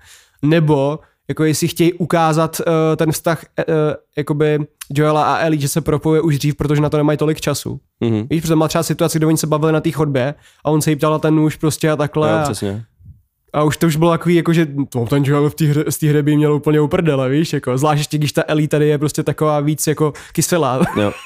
Nebo jako jestli chtějí ukázat uh, ten vztah uh, jakoby Joela a Ellie, že se propojuje už dřív, protože na to nemají tolik času. mhm. Víš, protože má třeba situaci, kde oni se bavili na té chodbě a on se jí ptal na ten nůž prostě a takhle. jo, přesně. A už to už bylo takový, jako, že to, ten Joel v té hře, z té hry by měl úplně uprdele, víš, jako, zvlášť když ta Ellie tady je prostě taková víc jako kyselá. Jo. *laughs*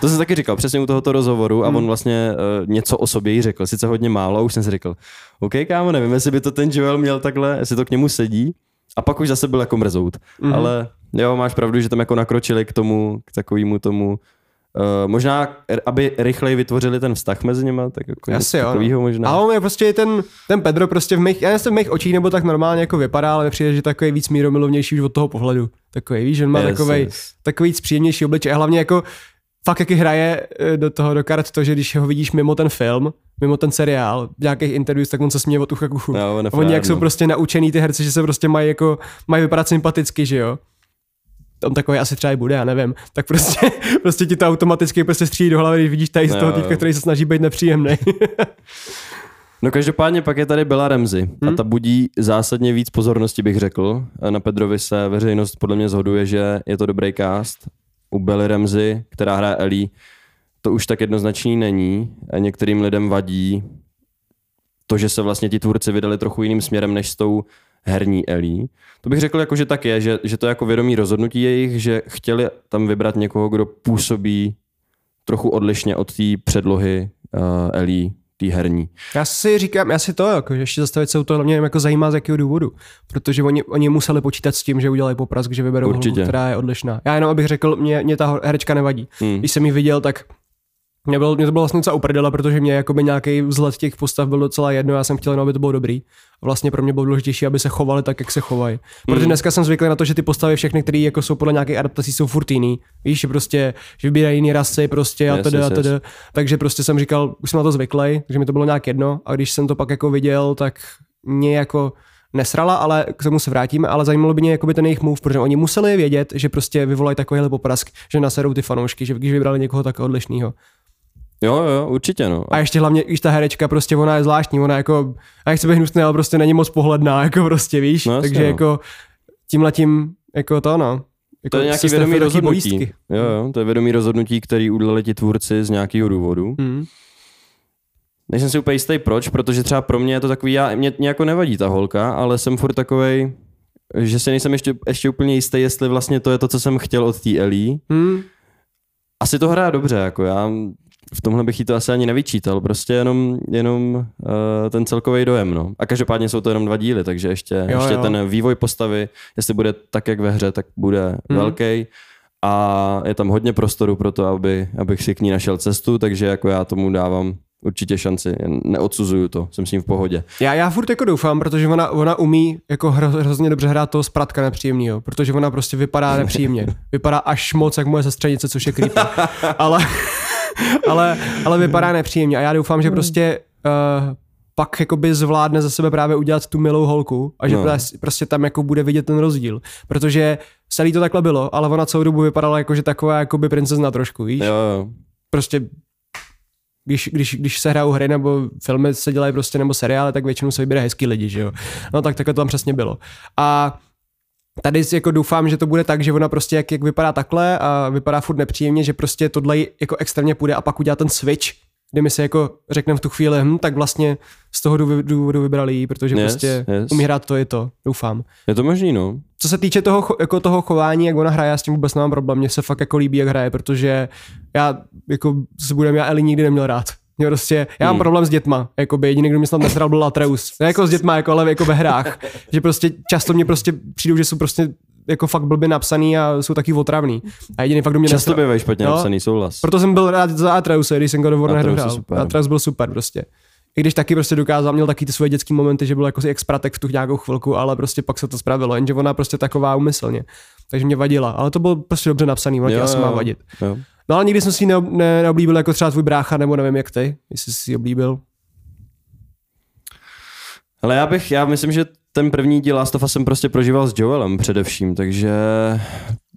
To jsem taky říkal, přesně u tohoto rozhovoru a on vlastně uh, něco o sobě jí řekl, sice hodně málo, a už jsem si řekl, OK, kámo, nevím, jestli by to ten Joel měl takhle, jestli to k němu sedí, a pak už zase byl jako mrzout. Mhm. Mm-hmm. Ale jo, máš pravdu, že tam jako nakročili k tomu, k takovému tomu, Uh, možná, aby rychleji vytvořili ten vztah mezi nimi, tak jako Asi jo. No. možná. A on je prostě ten, ten Pedro prostě v mých, já nevím, v mých očích nebo tak normálně jako vypadá, ale přijde, že takový víc míromilovnější už od toho pohledu. Takový, víš, že on má Yes, takový, yes. takový víc příjemnější obličej a hlavně jako fakt jaký hraje eh, do toho do karet to, že když ho vidíš mimo ten film, mimo ten seriál, v nějakých interviews, tak on se směje od ucha k uchu. Jo, on Oni jak jsou no. prostě naučený ty herci, že se prostě mají jako, mají vypadat sympaticky, že jo. On takový asi třeba i bude, já nevím. Tak prostě, *laughs* prostě ti to automaticky prostě střílí do hlavy, když vidíš tady z toho jo. týpka, který se snaží být nepříjemný. *laughs* No každopádně pak je tady Bella Ramsey hmm. a ta budí zásadně víc pozornosti, bych řekl. Na Pedrovi se veřejnost podle mě zhoduje, že je to dobrý cast. U Belly Ramsey, která hraje Ellie, to už tak jednoznačný není. A některým lidem vadí to, že se vlastně ti tvůrci vydali trochu jiným směrem než s tou herní Ellie. To bych řekl, jako, že tak je, že, že to je jako vědomí rozhodnutí jejich, že chtěli tam vybrat někoho, kdo působí trochu odlišně od té předlohy uh, Ellie, té herní. Já si říkám, já si to, jako, že ještě zastavit se u toho hlavně jako zajímá z jakého důvodu. Protože oni, oni museli počítat s tím, že udělají poprask, že vyberou Určitě. holku, která je odlišná. Já jenom abych řekl, mě, mě ta herečka nevadí. Hmm. Když jsem ji viděl, tak mě, bylo, mě to bylo vlastně docela uprdela, protože mě jakoby nějaký vzhled těch postav byl docela jedno, já jsem chtěl jenom, aby to bylo dobrý. A vlastně pro mě bylo důležitější, aby se chovali tak, jak se chovají. Protože Mhm. dneska jsem zvyklý na to, že ty postavy všechny, které jako jsou podle nějakých adaptací, jsou furt jiný. Víš, že prostě, že vybírají jiný rasy prostě a Yes, tedy a yes. Takže prostě jsem říkal, už jsem na to zvyklý, takže mi to bylo nějak jedno. A když jsem to pak jako viděl, tak mě jako nesrala, ale k tomu se vrátíme, ale zajímalo by mě jakoby ten jejich move, protože oni museli vědět, že prostě vyvolají takovýhle poprask, že naserou ty fanoušky, že když vybrali někoho tak odlišného. Jo, jo, určitě, no. A ještě hlavně, když ta herečka prostě, ona je zvláštní, ona jako, a jak se být hnusný, ale prostě není moc pohledná, *laughs* jako prostě, víš, No jasně, takže no. jako tímhletím, jako to no. Jako To je nějaký vědomý rozhodnutí. Jo, jo, to je vědomý rozhodnutí, který udělali ti tvůrci z nějakého důvodu. Mm. Nejsem si úplně jistý proč, protože třeba pro mě je to takový, já, mě, mě jako nevadí ta holka, ale jsem furt takovej, že si nejsem ještě, ještě úplně jistý, jestli vlastně to je to, co jsem chtěl od té Ellie. Mm. Asi to hraje dobře, jako já v tomhle bych jí to asi ani nevyčítal, prostě jenom, jenom uh, ten celkový dojem, no. A každopádně jsou to jenom dva díly, takže ještě, Jo, ještě jo. ten vývoj postavy, jestli bude tak, jak ve hře, tak bude hmm. velký a je tam hodně prostoru pro to, aby, abych si k ní našel cestu, takže jako já tomu dávám určitě šanci, neodsuzuju to, jsem s ním v pohodě. Já, já furt jako doufám, protože ona, ona umí jako hro, hrozně dobře hrát toho zpratka nepříjemného, protože ona prostě vypadá nepříjemně. *laughs* Vypadá až moc jak moje sestřenice, což je creepy. ale, *laughs* ale, ale vypadá nepříjemně a já doufám, že prostě uh, pak jakoby zvládne za sebe právě udělat tu milou holku a že No. prostě tam jako bude vidět ten rozdíl. Protože celý to takhle bylo, ale ona celou dobu vypadala jako, že taková jakoby princezna trošku, víš? Jo, jo. Prostě když, když, když se hrajou hry nebo filmy se dělají prostě nebo seriály, tak většinou se vybere hezký lidi, že jo. No tak takhle to tam přesně bylo. A tady jako doufám, že to bude tak, že ona prostě jak, jak vypadá takhle a vypadá furt nepříjemně, že prostě tohle jako extrémně půjde a pak udělá ten switch, kdy my si jako řekneme v tu chvíli, hm, tak vlastně z toho důvodu- vybrali jí, protože Yes, prostě yes. umí hrát to i to, doufám. Je to možný, no. Co se týče toho, jako toho chování, jak ona hraje, já s tím vůbec nemám problém. Mně se fakt jako líbí, jak hraje, protože já jako se budem, já Eli nikdy neměl rád. Mě prostě, já mám Hmm. problém s dětma, jako by jediný, kdo mě snad nesral, byl Latreus. Ne jako s dětma, jako, ale jako ve hrách. *laughs* že prostě často mě prostě přijdou, že jsou prostě jako fakt blbě napsaný a jsou taky otravný. A jediný fakt, kdo mě Často bývají špatně No. napsaný souhlas. Proto jsem byl rád za Atreuse, když jsem God of War Atreus nedohrál. Atreus byl super prostě. I když taky prostě dokázal, měl taky ty svoje dětské momenty, že byl jako si expratek v tu nějakou chvilku, ale prostě pak se to spravilo, jenže ona prostě taková umyslně. Takže mě vadila, ale to bylo prostě dobře napsaný, ona ti asi má vadit. Jo. No ale nikdy jsem si ji neob, ne, neoblíbil jako třeba tvůj brácha, nebo nevím jak ty, jestli jsi si ji oblíbil. Ale já bych, já myslím, že ten první díl Last of Us jsem prostě prožíval s Joelem především, takže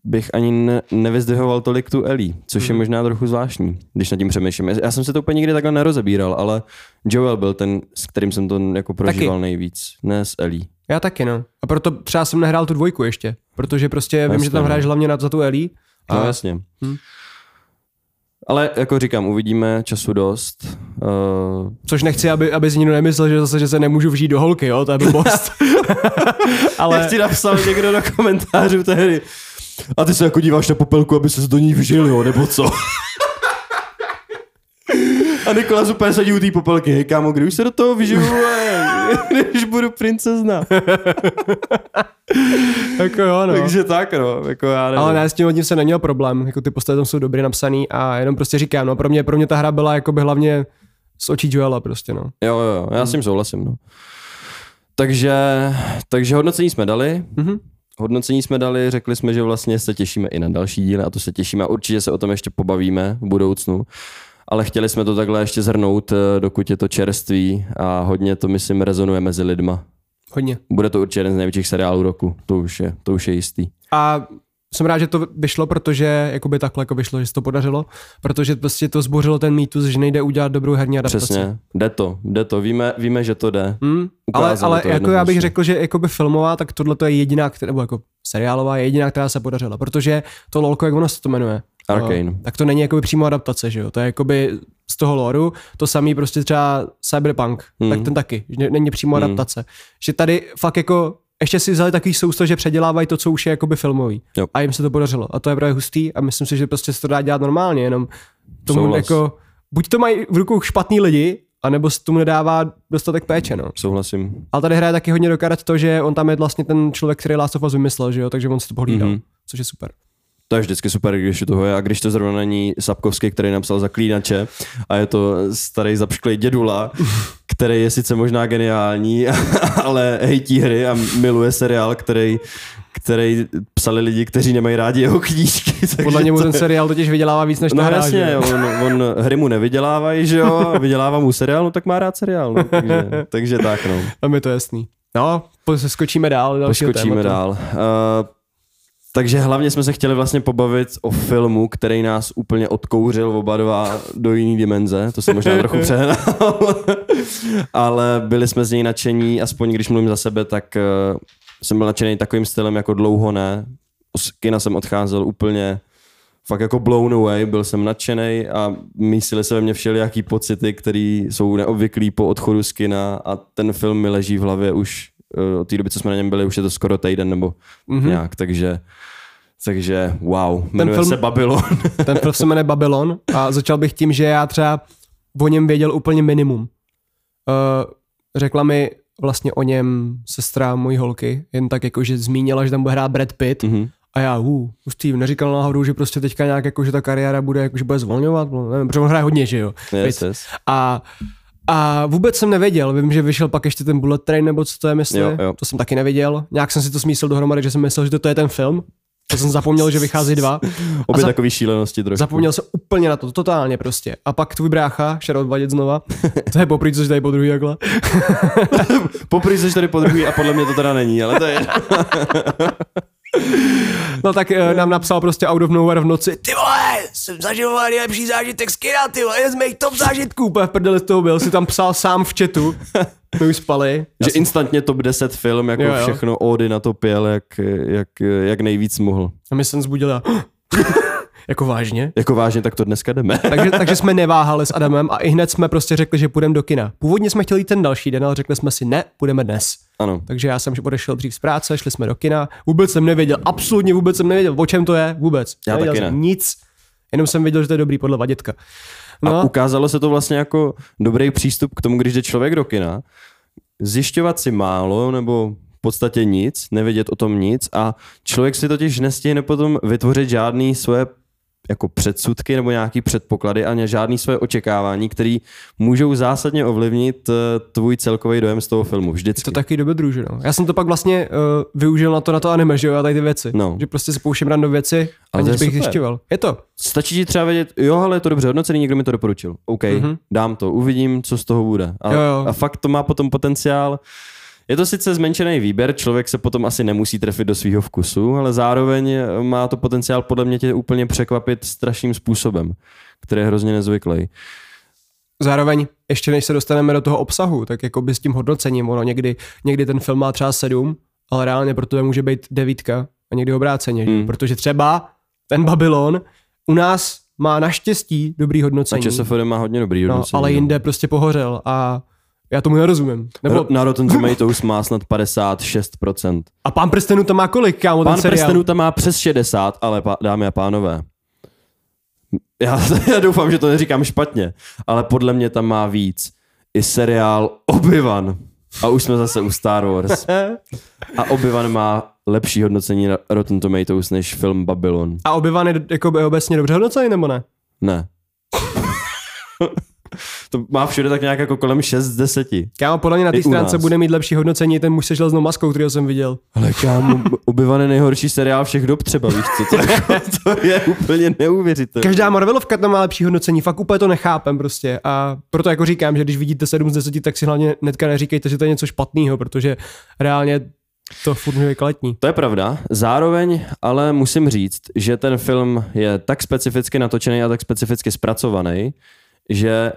bych ani ne, nevyzdvihoval tolik tu Ellie, což Mhm. je možná trochu zvláštní, když nad tím přemýšlím. Já jsem se to úplně nikdy takhle nerozebíral, ale Joel byl ten, s kterým jsem to jako prožíval Taky. nejvíc, ne s Ellie. Já taky no. A proto třeba jsem nehrál tu dvojku ještě, protože prostě vím, Jasně, že tam no. hraješ hlavně na za tu Ellie. No A jasně. Hm. Ale jako říkám, uvidíme času dost. Uh, Což nechci, aby, aby si někdo nemyslel, že zase, že se nemůžu vžít do holky, jo, to je blbost. *laughs* Ale... Ale Jak ti napsal někdo do komentářů tehdy. A ty se jako díváš na popelku, aby se do ní vžil, jo, nebo co? *laughs* A Nikola úplně sedí u té popelky. Hej kámo, kdy už se do toho vyžiju, *laughs* když budu princezna. *laughs* jako jo, no. Takže tak, no. Jako já nevím. Ale ne, s tím tím se neměl problém, jako ty postavy tam jsou dobře napsaný a jenom prostě říkám, no pro mě, pro mě ta hra byla jako by hlavně z očí Joela prostě, no. Jo, jo, já s tím souhlasím, no. Takže, takže hodnocení jsme dali. Mhm. Hodnocení jsme dali, řekli jsme, že vlastně se těšíme i na další díly a to se těšíme a určitě se o tom ještě pobavíme v budoucnu. Ale chtěli jsme to takhle ještě zhrnout, eh, dokud je to čerství a hodně to, myslím, rezonuje mezi lidma. Hodně. Bude to určitě jeden z největších seriálů roku, to už je, to už je jistý. A jsem rád, že to vyšlo, protože jakoby takhle jako vyšlo, že se to podařilo, protože prostě to zbořilo ten mýtus, že nejde udělat dobrou herní adaptaci. Přesně, jde to, jde to, víme, víme že to jde. Hmm, ale ale to jako já bych řekl, že jakoby filmová, tak tohle to je jediná, která, nebo jako seriálová je jediná, která se podařila, protože to lolko, jak ono se to jmenuje, Arcane. No, tak to není jakoby přímo adaptace, že jo? To je jakoby z toho loru, to samý prostě třeba Cyberpunk, Hmm. tak ten taky, že ne- není přímo Hmm. adaptace. Že tady fakt jako ještě si vzali takový sousto, že předělávají to, co už je jakoby filmový. Jo. A jim se to podařilo. A to je právě hustý a myslím si, že prostě se to dá dělat normálně, jenom tomu Souhlas. jako, buď to mají v rukou špatný lidi, anebo se tomu nedává dostatek péče, no. Souhlasím. Ale tady hraje taky hodně do karet to, že on tam je vlastně ten člověk, který Last of Us vymyslel, že jo, takže on si to pohlídal, Mhm. mm-hmm. což je super. To je vždycky super, když u toho je. A když to zrovna není Sapkovský, který napsal Zaklínače a je to starý zapšklý dědula, *laughs* který je sice možná geniální, *laughs* ale hejtí hry a miluje seriál, který, který psali lidi, kteří nemají rádi jeho knížky. *laughs* Podle němu ten je- seriál totiž vydělává víc než ta No hra, jasně, že on, on hry mu nevydělávají, že jo, a vydělává mu seriál, no tak má rád seriál, no, takže, takže tak, no. Tam je to jasný. No, skočíme dál. dalšího Poskočíme tématu. dál. Uh, takže hlavně jsme se chtěli vlastně pobavit o filmu, který nás úplně odkouřil oba dva do jiné dimenze. To jsem možná trochu přehnal. *laughs* Ale byli jsme z něj nadšení, aspoň když mluvím za sebe, tak uh, jsem byl nadšený takovým stylem jako dlouho ne. Z kina jsem odcházel úplně fakt jako blown away, byl jsem nadšený a mísily se ve mně všelijaký pocity, které jsou neobvyklý po odchodu z kina a ten film mi leží v hlavě už eh, od té doby, co jsme na něm byli, už je to skoro týden nebo Mhm. mm-hmm. nějak, takže takže wow, jmenuje film- se Babylon. *laughs* Ten film se jmenuje Babylon a začal bych tím, že já třeba o něm věděl úplně minimum. Uh, řekla mi vlastně o něm sestra mojí holky, jen tak jako, že zmínila, že tam bude hrát Brad Pitt mm-hmm. a já, uh, Steve, neříkal náhodou, že prostě teďka nějak jako, že ta kariéra bude, jako, že bude zvolňovat, no, nevím, protože on hraje hodně, že jo. Yes, yes. A, a vůbec jsem nevěděl, vím, že vyšel pak ještě ten Bullet Train, nebo co to je, myslím, Jo, jo. to jsem taky nevěděl. Nějak jsem si to smísil dohromady, že jsem myslel, že to, to je ten film, To jsem zapomněl, že vychází dva. *laughs* Obě za- takové šílenosti trošku. Zapomněl jsem úplně na to, totálně prostě. A pak tvůj brácha šel odvadět znova. *laughs* To je poprvé, co jsi tady po druhý takhle. *laughs* Poprvé jsi tady po druhý a podle mě to teda není, ale to je No tak eh, nám napsal prostě out of nowhere v noci. Ty vole, jsem zažil nejlepší zážitek z kina, ty vole, jeden z mých top zážitků. Úplně v prdeli z toho byl, si tam psal sám v chatu. My už spali. že instantně top 10 film, jako Jo, jo. všechno ódy na to pěl, jak, jak, jak nejvíc mohl. A my jsem zbudil a... *laughs* jako vážně? Jako vážně, tak to dneska jdeme. *laughs* takže, takže jsme neváhali s Adamem a i hned jsme prostě řekli, že půjdeme do kina. Původně jsme chtěli jít ten další den, ale řekli jsme si ne, půjdeme dnes. ano. Takže já jsem odešel dřív z práce, šli jsme do kina. Vůbec jsem nevěděl, absolutně vůbec jsem nevěděl, o čem to je, vůbec. Já nevěděl taky jsem ne. Nic, jenom jsem věděl, že to je dobrý podle Vadětka. A No, ukázalo se to vlastně jako dobrý přístup k tomu, když jde člověk do kina, zjišťovat si málo nebo v podstatě nic, nevědět o tom nic a člověk si totiž nestihne potom vytvořit žádný svoje jako předsudky nebo nějaký předpoklady a žádný svoje očekávání, které můžou zásadně ovlivnit eh, tvůj celkový dojem z toho filmu. Vždycky. to taky dobrodruží, no. Já jsem to pak vlastně uh, využil na to, na to anime, že jo, a tady ty věci. No. Že prostě si pouštím random věci, Ale aniž je bych zjišťoval. Je to. Stačí ti třeba vědět, jo, ale je to dobře hodnocený, někdo mi to doporučil. OK, mm-hmm. dám to, uvidím, co z toho bude. A, Jo, jo. a fakt to má potom potenciál. Je to sice zmenšený výběr, člověk se potom asi nemusí trefit do svého vkusu, ale zároveň má to potenciál podle mě tě úplně překvapit strašným způsobem, který je hrozně nezvyklý. Zároveň, ještě než se dostaneme do toho obsahu, tak jako by s tím hodnocením, ono někdy, někdy ten film má třeba sedm, ale reálně pro to může být devítka a někdy obráceně, Hmm. mm. protože třeba ten Babylon u nás má naštěstí dobrý A hodnocení, ČSFD má hodně dobrý no, hodnocení. ale jinde prostě pohořel a já tomu nerozumím. Nebo. Na Rotten *laughs* Tomatoes má snad 56%. a pán prstenů to má kolik, kámo, Pán seriál? prstenů tam má přes 60, ale pa, dámy a pánové, já, *laughs* já doufám, že to neříkám špatně, ale podle mě tam má víc. I seriál Obi-Wan. A už jsme zase u Star Wars. A Obi-Wan má lepší hodnocení na Rotten Tomatoes než film Babylon. A Obi-Wan je jako obecně dobře hodnocený, nebo ne? Ne. *laughs* *laughs* to má všude tak nějak jako kolem 6 z 10. Kámo, podle mě na té stránce bude mít lepší hodnocení ten muž se železnou maskou, kterého jsem viděl. Ale kámo, Obi-Wan je nejhorší seriál všech dob třeba, víš co? To, *laughs* to je úplně neuvěřitelné. Každá Marvelovka tam má lepší hodnocení, fakt úplně to nechápem prostě. A proto jako říkám, že když vidíte 7 z 10, tak si hlavně netka neříkejte, že to je něco špatného, protože reálně to furt být kvalitní. To je pravda. Zároveň ale musím říct, že ten film je tak specificky natočený a tak specificky zpracovaný, že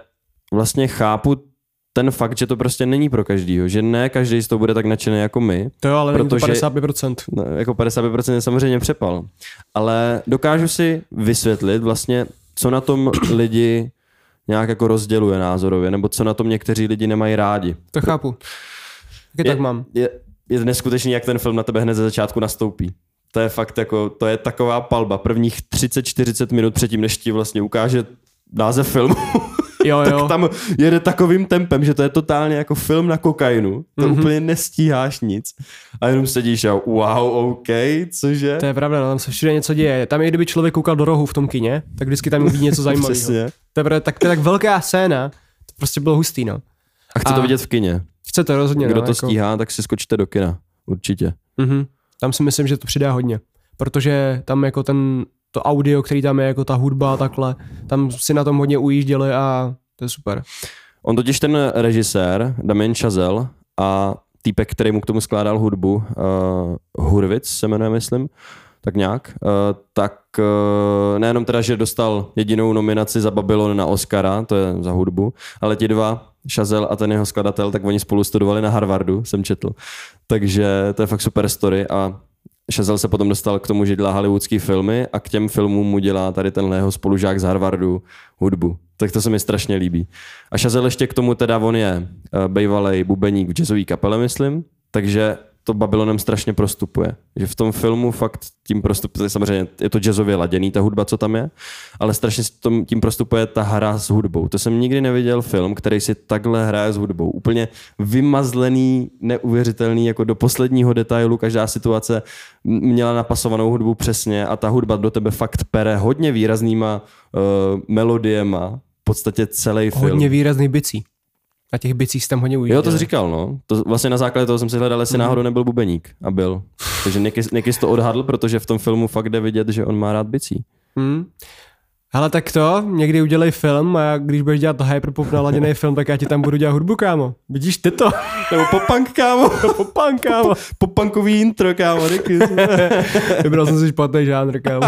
vlastně chápu ten fakt, že to prostě není pro každýho, že ne každý z toho bude tak nadšený jako my, To jo, ale Protože... To 55%. no, jako 55% je samozřejmě přepal, ale dokážu si vysvětlit vlastně, co na tom *clears throat* lidi nějak jako rozděluje názorově, nebo co na tom někteří lidi nemají rádi. To chápu. Taky tak mám. Je, je neskutečný, jak ten film na tebe hned ze začátku nastoupí. To je fakt jako, to je taková palba. Prvních 30-40 minut předtím, než ti vlastně ukáže název filmu, *laughs* Jo, tak jo. tam jede takovým tempem, že to je totálně jako film na kokainu. To Mhm. mm-hmm. úplně nestíháš nic. A jenom sedíš a wow, OK, cože? To je pravda, no, tam se všude něco děje. Tam i kdyby člověk koukal do rohu v tom kině, tak vždycky tam uvidí něco *laughs* zajímavého. Přesně. To je, tak, to je tak velká scéna, to prostě bylo hustý, no. A chci A- to vidět v kině. Chce to rozhodně, Kdo no, to jako, stíhá, tak si skočte do kina. Určitě. Mhm. Tam si myslím, že to přidá hodně. Protože tam jako ten, to audio, který tam je, jako ta hudba a takhle, tam si na tom hodně ujížděli a to je super. On totiž ten režisér, Damien Chazelle a týpek, který mu k tomu skládal hudbu, uh, Hurwitz se jmenuje, myslím, tak nějak, uh, tak uh, nejenom teda, že dostal jedinou nominaci za Babylon na Oscara, to je za hudbu, ale ti dva, Chazelle a ten jeho skladatel, tak oni spolu studovali na Harvardu, jsem četl. Takže to je fakt super story a Chazelle se potom dostal k tomu, že dělá hollywoodský filmy a k těm filmům mu dělá tady tenhle jeho spolužák z Harvardu hudbu. Tak to se mi strašně líbí. A Chazelle ještě k tomu teda, on je uh, bývalý bubeník v jazzové kapele, myslím, takže to Babylonem strašně prostupuje. Že v tom filmu fakt tím prostupuje, samozřejmě je to jazzově laděný, ta hudba, co tam je, ale strašně tím prostupuje ta hra s hudbou. To jsem nikdy neviděl film, který si takhle hraje s hudbou. Úplně vymazlený, neuvěřitelný, jako do posledního detailu, každá situace měla napasovanou hudbu přesně a ta hudba do tebe fakt pere hodně výraznýma uh, melodiema, v podstatě celý film. Hodně výrazný bicí. Na těch bicích tam hodně ujížděl. Jo, to jsi říkal, no. To vlastně na základě toho jsem si hledal, jestli náhodou nebyl bubeník. A byl. Takže Nikis, Nikis to odhadl, protože v tom filmu fakt jde vidět, že on má rád bicí. Hmm. Hele, tak to, někdy udělej film a když budeš dělat hyperpop naladěný *laughs* film, tak já ti tam budu dělat hudbu, kámo. Vidíš ty to? Nebo popunk, kámo. *laughs* Popan, kámo. Popunkový intro, kámo. *laughs* Vybral jsem si špatný žánr, kámo.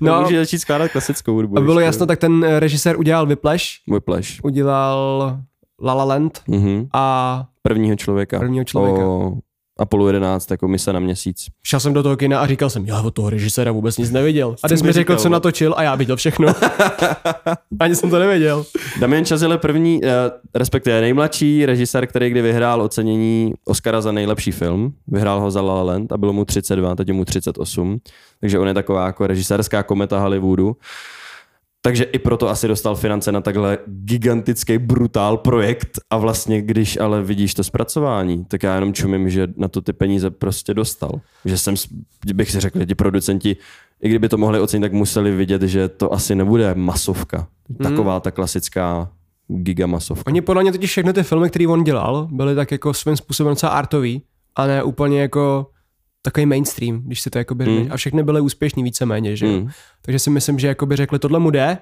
no. no, Můžeš začít skládat klasickou hudbu. a bylo jasno, tak ten eh, režisér udělal Whiplash, Whiplash. udělal La La Land Mhm. a Prvního člověka. Prvního člověka. O Apollo 11, jako mise na měsíc. šel jsem do toho kina a říkal jsem, já od toho režiséra vůbec nic neviděl. A ty jsi mi řekl, říkal, co natočil a já viděl všechno. *laughs* Ani jsem to nevěděl. Damien Chazelle je první, eh, respektive nejmladší režisér, který kdy vyhrál ocenění Oscara za nejlepší film. Vyhrál ho za La La Land a bylo mu 32, teď je mu 38. Takže on je taková jako režisérská kometa Hollywoodu. Takže i proto asi dostal finance na takhle gigantický brutál projekt a vlastně když ale vidíš to zpracování, tak já jenom čumím, že na to ty peníze prostě dostal. Že jsem, bych si řekl, že ti producenti, i kdyby to mohli ocenit, tak museli vidět, že to asi nebude masovka. Taková ta klasická gigamasovka. Oni podle mě totiž všechny ty filmy, které on dělal, byly tak jako svým způsobem docela artový a ne úplně jako takový mainstream, když si to jako mm. A všechny byly úspěšný víceméně, že. Mm. Takže si myslím, že jako by řekli, tohle mu jde,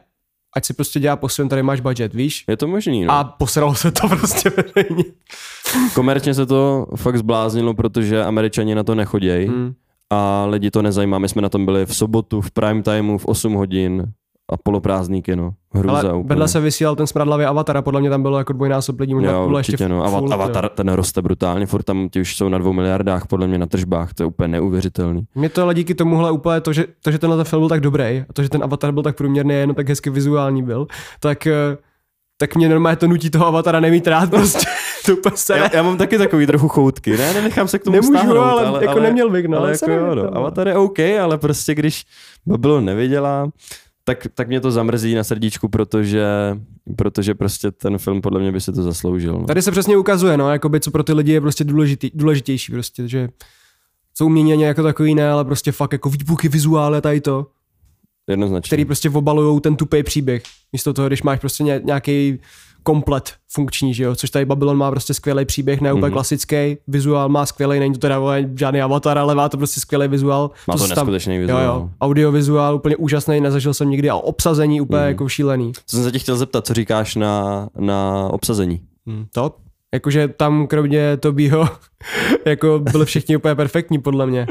ať si prostě dělá po svém, tady máš budget, víš? Je to možný, no. A posralo se to *laughs* prostě veřejně. Komerčně se to fakt zbláznilo, protože američani na to nechodějí Mm. a lidi to nezajímá. My jsme na tom byli v sobotu, v prime timeu, v 8 hodin a poloprázdný kino. Hruza Ale úplně. vedle se vysílal ten smradlavý avatar a podle mě tam bylo jako dvojnásob lidí, možná Jo, půl ještě určitě, no. full, Ava- jo. Avatar, ten roste brutálně, furt tam ti už jsou na dvou miliardách, podle mě na tržbách, to je úplně neuvěřitelný. Mě to ale díky tomuhle úplně to, že, to, že tenhle ten film byl tak dobrý a to, že ten avatar byl tak průměrný a jenom tak hezky vizuální byl, tak, eh, tak mě normálně to nutí toho avatara nemít rád *laughs* prostě. to úplně se Já, já, mám taky takový trochu choutky, ne, nenechám se k tomu Nemůžu, stáhnout, ale ale, jako ale, neměl bych, no, ale ale jako jo, no. no. Avatar je OK, ale prostě když Babylon neviděla, tak, tak mě to zamrzí na srdíčku, protože, protože prostě ten film podle mě by si to zasloužil. No. Tady se přesně ukazuje, no, jakoby, co pro ty lidi je prostě důležitý, důležitější, prostě, že jsou umění jako takový ne, ale prostě fakt jako výbuchy, vizuály a tady to, Jednoznačně. který prostě obalují ten tupý příběh. Místo toho, když máš prostě ně- nějaký komplet funkční, že jo, což tady Babylon má prostě skvělý příběh, ne úplně Mhm. mm-hmm. klasický, vizuál má skvělý, není to teda žádný avatar, ale má to prostě skvělý vizuál. Má to tam- neskutečný Jo, vizuál. jo, audiovizuál úplně úžasný, nezažil jsem nikdy a obsazení úplně Mhm. mm. jako šílený. Co jsem se tě chtěl zeptat, co říkáš na, na obsazení? Hmm, top. Jakože tam kromě Tobího *laughs* jako byli všichni úplně perfektní podle mě.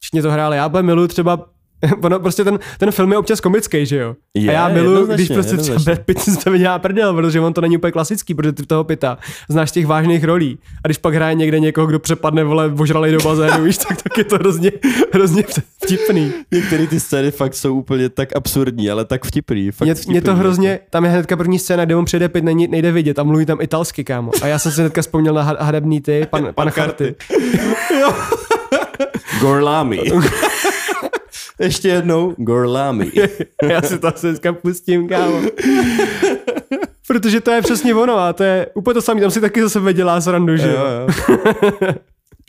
Všichni to hráli. Já miluju třeba *laughs* Ono, prostě ten, ten film je občas komický, že jo? Je, a já miluju, když prostě třeba. Brad Pitt si z toho dělá prdel, protože on to není úplně klasický, protože ty toho Pitta znáš z těch vážných rolí. A když pak hraje někde někoho, kdo přepadne, vole, ožralej do bazénu, víš, tak, tak je to hrozně, hrozně vtipný. Některé ty scény fakt jsou úplně tak absurdní, ale tak vtipný. Fakt Mě, vtipný, mě to jako. hrozně, tam je hnedka první scéna, kde on přijede pit, není, nejde vidět a mluví tam italsky, kámo. A já jsem si hnedka vzpomněl na ha- hradební ty, pan, pan Charty. Gorlami. *laughs* Ještě jednou, Gorlami. *laughs* Já si to asi dneska pustím, kámo. *laughs* Protože to je přesně ono a to je úplně to samé, tam si taky za sebe dělá srandu, že jo, jo.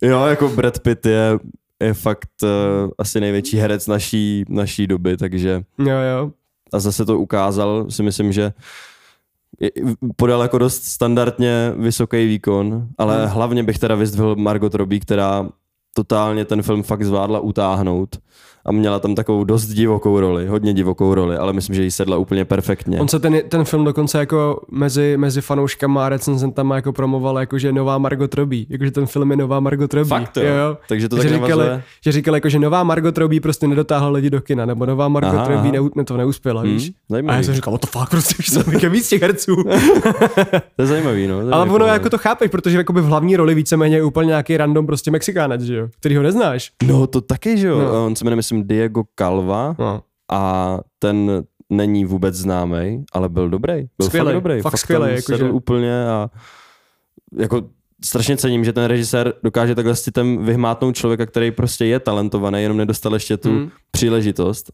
jo. *laughs* jako Brad Pitt je, je fakt uh, asi největší herec naší, naší doby, takže Jo, jo. a zase to ukázal, si myslím, že podal jako dost standardně vysoký výkon, ale Hmm. hlavně bych teda vyzdvihl Margot Robbie, která totálně ten film fakt zvládla utáhnout a měla tam takovou dost divokou roli, hodně divokou roli, ale myslím, že jí sedla úplně perfektně. On se ten, ten film dokonce jako mezi, mezi fanouškama a recenzentama jako promoval jako, že nová Margot Robbie. Jakože ten film je nová Margot Robbie. Fakt, jo. jo. Takže to že tak říkali, navazuje. že říkali jako, že nová Margot Robbie prostě nedotáhla lidi do kina, nebo nová Margot Aha, Robbie aha. ne, to neuspěla, Hmm, víš. A zajímavý. já jsem říkal, the fuck, prostě už jsem jako víc těch herců. *laughs* To je zajímavý, no. to je Ale ono zajímavý. jako to chápeš, protože jakoby v hlavní roli víceméně je úplně nějaký random prostě Mexikánec, že jo, který ho neznáš. No to taky, že jo. No. On se jmenuje, myslím, Diego Calva No. a ten není vůbec známý, ale byl dobrý. Byl Skvělej, fakt dobrý. fakt skvělej, tam jako že- úplně a jako strašně cením, že ten režisér dokáže takhle s citem vyhmátnout člověka, který prostě je talentovaný, jenom nedostal ještě tu Hmm. příležitost.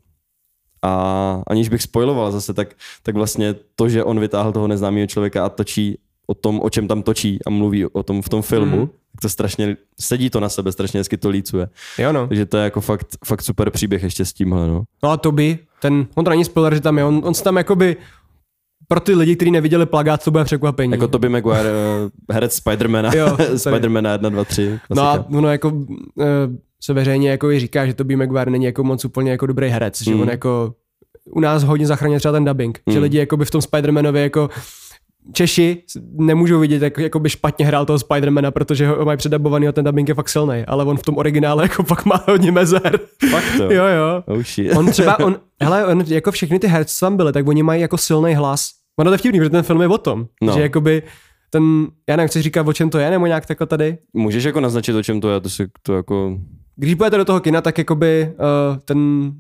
A aniž bych spoiloval zase, tak, tak vlastně to, že on vytáhl toho neznámého člověka a točí o tom, o čem tam točí a mluví o tom v tom filmu, Mhm. tak to strašně, sedí to na sebe, strašně hezky to lícuje. Jo no. Takže to je jako fakt, fakt super příběh ještě s tímhle, no. No a Toby, ten, on to není spoiler, že tam je, on, on se tam jakoby pro ty lidi, kteří neviděli plagát, to bude překvapení. Jako Tobey Maguire, uh, herec Spidermana, Jo. *laughs* Spidermana 1, 2, 3. No a ono jako uh, se veřejně jako i říká, že Tobey Maguire není jako moc úplně jako dobrý herec, že Mm. on jako u nás hodně zachránil třeba ten dubbing, že Mm. lidi jako by v tom Spider-Manovi jako Češi nemůžou vidět, jak, jako by špatně hrál toho Spidermana, protože ho mají předabovaný a ten dubbing je fakt silný, ale on v tom originále *laughs* jako fakt má hodně mezer. Fakt to. jo, jo. Oh shit. On třeba, on, *laughs* hele, on, jako všechny ty herci, tam byly, tak oni mají jako silný hlas. Ono to je vtipný, protože ten film je o tom, no. že jakoby ten, já nevím, chceš říkat, o čem to je, nebo nějak takhle tady? Můžeš jako naznačit, o čem to je, to si to jako... Když budete do toho kina, tak jakoby uh, ten,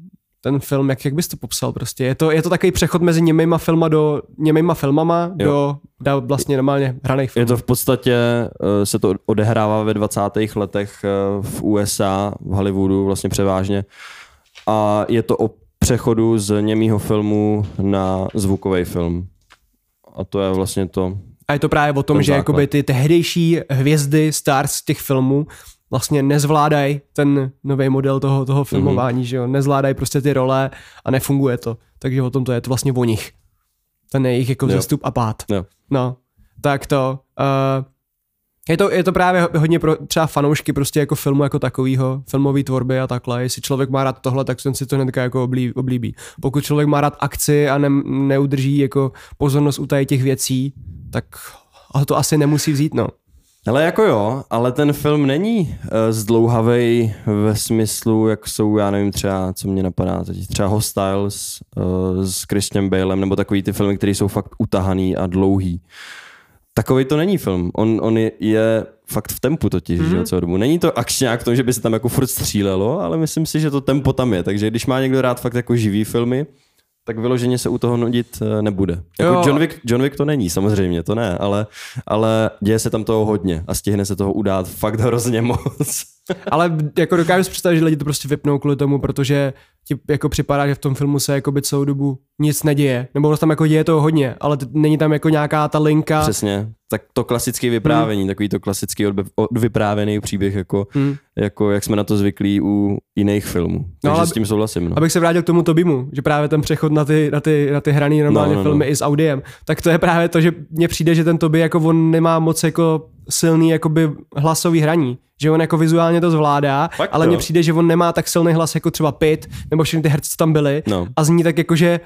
ten film, jak, jak bys to popsal prostě? Je to, je to takový přechod mezi němejma filma do němejma filmama Jo. do, do vlastně normálně hraných filmů. Je to v podstatě, eh, se to odehrává ve 20. letech eh, v USA, v Hollywoodu vlastně převážně. A je to o přechodu z němýho filmu na zvukový film. A to je vlastně to. A je to právě o tom, že základ. jakoby ty tehdejší hvězdy, stars z těch filmů vlastně nezvládají ten nový model toho, toho filmování, mm-hmm. že jo, nezvládají prostě ty role a nefunguje to. Takže o tom to je to vlastně o nich. Ten jejich jako Jo. zestup a pád. Jo. No, tak to. Uh, je to, je to právě hodně pro třeba fanoušky prostě jako filmu jako takového, filmové tvorby a takhle. Jestli člověk má rád tohle, tak ten si to hnedka jako oblí, oblíbí. Pokud člověk má rád akci a ne, neudrží jako pozornost u těch věcí, tak to asi nemusí vzít, no. Ale jako jo, ale ten film není uh, zdlouhavej ve smyslu, jak jsou, já nevím třeba, co mě napadá teď, třeba Hostiles uh, s Christian Balem, nebo takový ty filmy, které jsou fakt utahaný a dlouhý. Takový to není film. On, on je, je fakt v tempu totiž, mm-hmm. že jo, celou dobu. Není to akčňák v tom, že by se tam jako furt střílelo, ale myslím si, že to tempo tam je. Takže když má někdo rád fakt jako živý filmy, tak vyloženě se u toho nudit eh, nebude. Jako Jo. John Wick, John Wick to není, samozřejmě, to ne, ale, ale děje se tam toho hodně a stihne se toho udát fakt hrozně *laughs* moc. Ale jako dokážu si představit, že lidi to prostě vypnou kvůli tomu, protože ti jako připadá, že v tom filmu se jako by celou dobu nic neděje. Nebo tam jako děje toho hodně, ale t- není tam jako nějaká ta linka. Přesně. Tak to klasické vyprávění, takový to klasický odbe- odvyprávěný příběh, jako, Hmm. jako jak jsme na to zvyklí u jiných filmů. Takže ale- s tím souhlasím. No. Abych se vrátil k tomu Tobimu, že právě ten přechod na ty, na ty, na ty hraný normálně No, no, no. filmy i s audiem, tak to je právě to, že mně přijde, že ten Toby jako on nemá moc jako silný jakoby hlasový hraní. Že on jako vizuálně to zvládá, Fakt ale mně přijde, že on nemá tak silný hlas jako třeba Pit, nebo všechny ty herci, co tam byli. No. A zní tak jako, že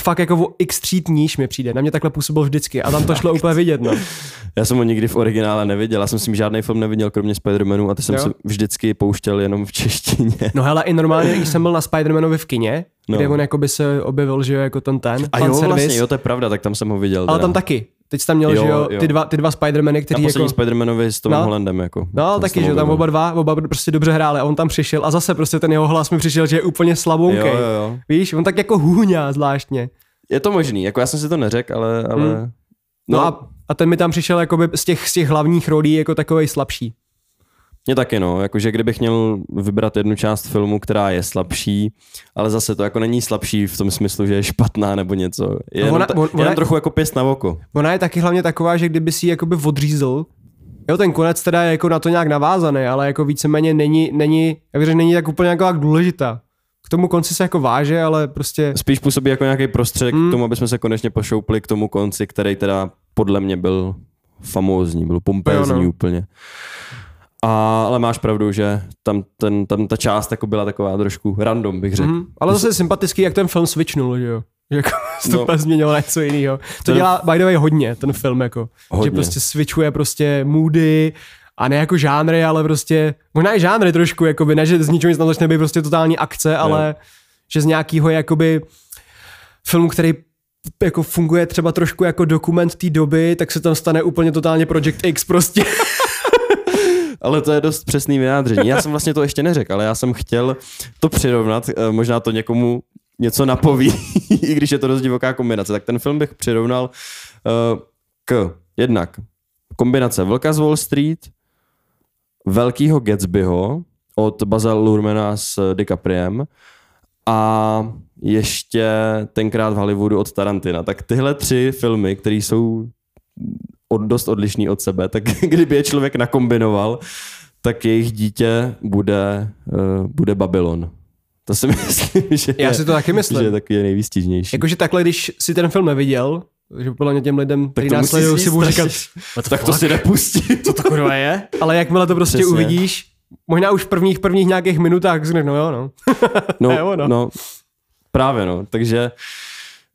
fakt- jako o x tříd níž mi přijde. Na mě takhle působil vždycky a tam to šlo úplně vidět. No. *laughs* Já jsem ho nikdy v originále neviděl, já jsem s ním žádný film neviděl, kromě Spider-Manu a ty jsem Jo? se vždycky pouštěl jenom v češtině. *laughs* no hele, i normálně, když jsem byl na Spider-Manovi v kině, No. kde on jako by se objevil, že jo, jako ten ten, A jo, service, vlastně, jo, to je pravda, tak tam jsem ho viděl. ale teda. tam taky. Teď jsi tam měl, Jo, že jo, jo. ty dva, ty dva Spider-Many, poslední jako... Spider-Manovi s Tomem No. Hollandem, jako. No, taky, že tam oba dva, oba prostě dobře hráli a on tam přišel a zase prostě ten jeho hlas mi přišel, že je úplně slabonkej. Jo, jo, jo. Víš, on tak jako hůňá zvláštně. Je to možný, jako já jsem si to neřekl, ale... ale... Hmm. No, no a, a ten mi tam přišel jakoby z těch, z těch hlavních rolí jako takovej slabší. Mně taky no, jakože kdybych měl vybrat jednu část filmu, která je slabší, ale zase to jako není slabší v tom smyslu, že je špatná nebo něco. Je No ona- ta, on- ona- jenom trochu jako pěst na oko. Ona je taky hlavně taková, že kdyby si ji jakoby odřízl, jo, ten konec teda je jako na to nějak navázaný, ale jako víceméně není, není, jak řekl, není tak úplně jako tak důležitá. K tomu konci se jako váže, ale prostě, Spíš působí jako nějaký prostředek Hmm. k tomu, aby jsme se konečně pošoupli k tomu konci, který teda podle mě byl famózní, byl pompézní Jo, no. úplně. A, ale máš pravdu, že tam, ten, tam ta část jako byla taková trošku random, bych řekl. mm, ale zase sympatický, jak ten film switchnul, že jo. *laughs* Jako to No. změnilo něco jiného. To Ten- dělá by the way hodně, ten film, jako. Hodně. Že prostě switchuje prostě moody, a ne jako žánry, ale prostě, možná i žánry trošku, jakoby, ne, že z ničeho nic tam začne být prostě totální akce, ale že z nějakého jakoby filmu, který jako funguje třeba trošku jako dokument té doby, tak se tam stane úplně totálně Project X prostě. *laughs* Ale to je dost přesný vyjádření. Já jsem vlastně to ještě neřekl, ale já jsem chtěl to přirovnat, eh, možná to někomu něco napoví, *laughs* i když je to dost divoká kombinace. Tak ten film bych přirovnal eh, k jednak kombinace Vlka z Wall Street, Velkýho Gatsbyho od Baza Lurmana s DiCapriem a ještě tenkrát v Hollywoodu od Tarantina. Tak tyhle tři filmy, které jsou od, dost odlišný od sebe, tak *laughs* kdyby je člověk nakombinoval, tak jejich dítě bude, uh, bude Babylon. To si *laughs* myslím, že Já je, si to taky myslím. že je takový nejvýstižnější. Jakože takhle, když si ten film neviděl, že podle mě těm lidem, kteří to nás musí sledují, si budou říkat, tak to si nepustí. *laughs* co to kurva je? Ale jakmile to prostě Přesně. uvidíš, možná už v prvních, prvních nějakých minutách řekneš, no jo, no. No, Je ono. no, právě no, takže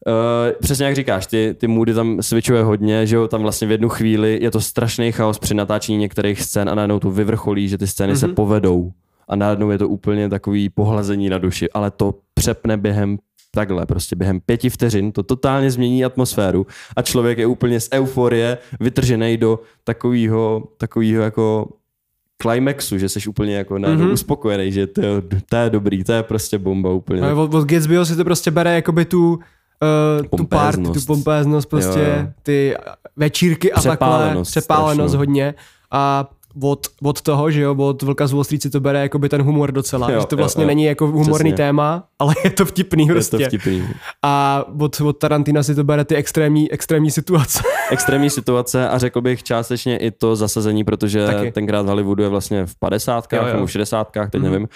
Uh, přesně jak říkáš, ty, ty moody tam switchuje hodně, že jo, tam vlastně v jednu chvíli je to strašný chaos při natáčení některých scén a najednou to vyvrcholí, že ty scény mm-hmm. se povedou a najednou je to úplně takový pohlazení na duši, ale to přepne během takhle, prostě během pěti vteřin to totálně změní atmosféru a člověk je úplně z euforie vytržený do takového, takového jako climaxu, že jsi úplně jako najednou mm-hmm. uspokojený, že to, je- to je dobrý, to je prostě bomba úplně. Od, od Gatsbyho si to prostě bere jakoby tu, uh, tu party, tu Pompéznost. prostě Jo, jo. ty večírky a takhle, Přepálenost strašnou. hodně a od, od toho, že jo, od Vlka z Wall Street si to bere jakoby ten humor docela, Jo, že to jo, vlastně jo. není jako humorný Přesně. téma, ale je to vtipný je prostě. to vtipný. A od, od Tarantina si to bere ty extrémní, extrémní situace. *laughs* Extrémní situace a řekl bych částečně i to zasazení, protože Taky. Tenkrát v Hollywoodu je vlastně v 50. Jo, jo. nebo v 60. teď mm-hmm. nevím.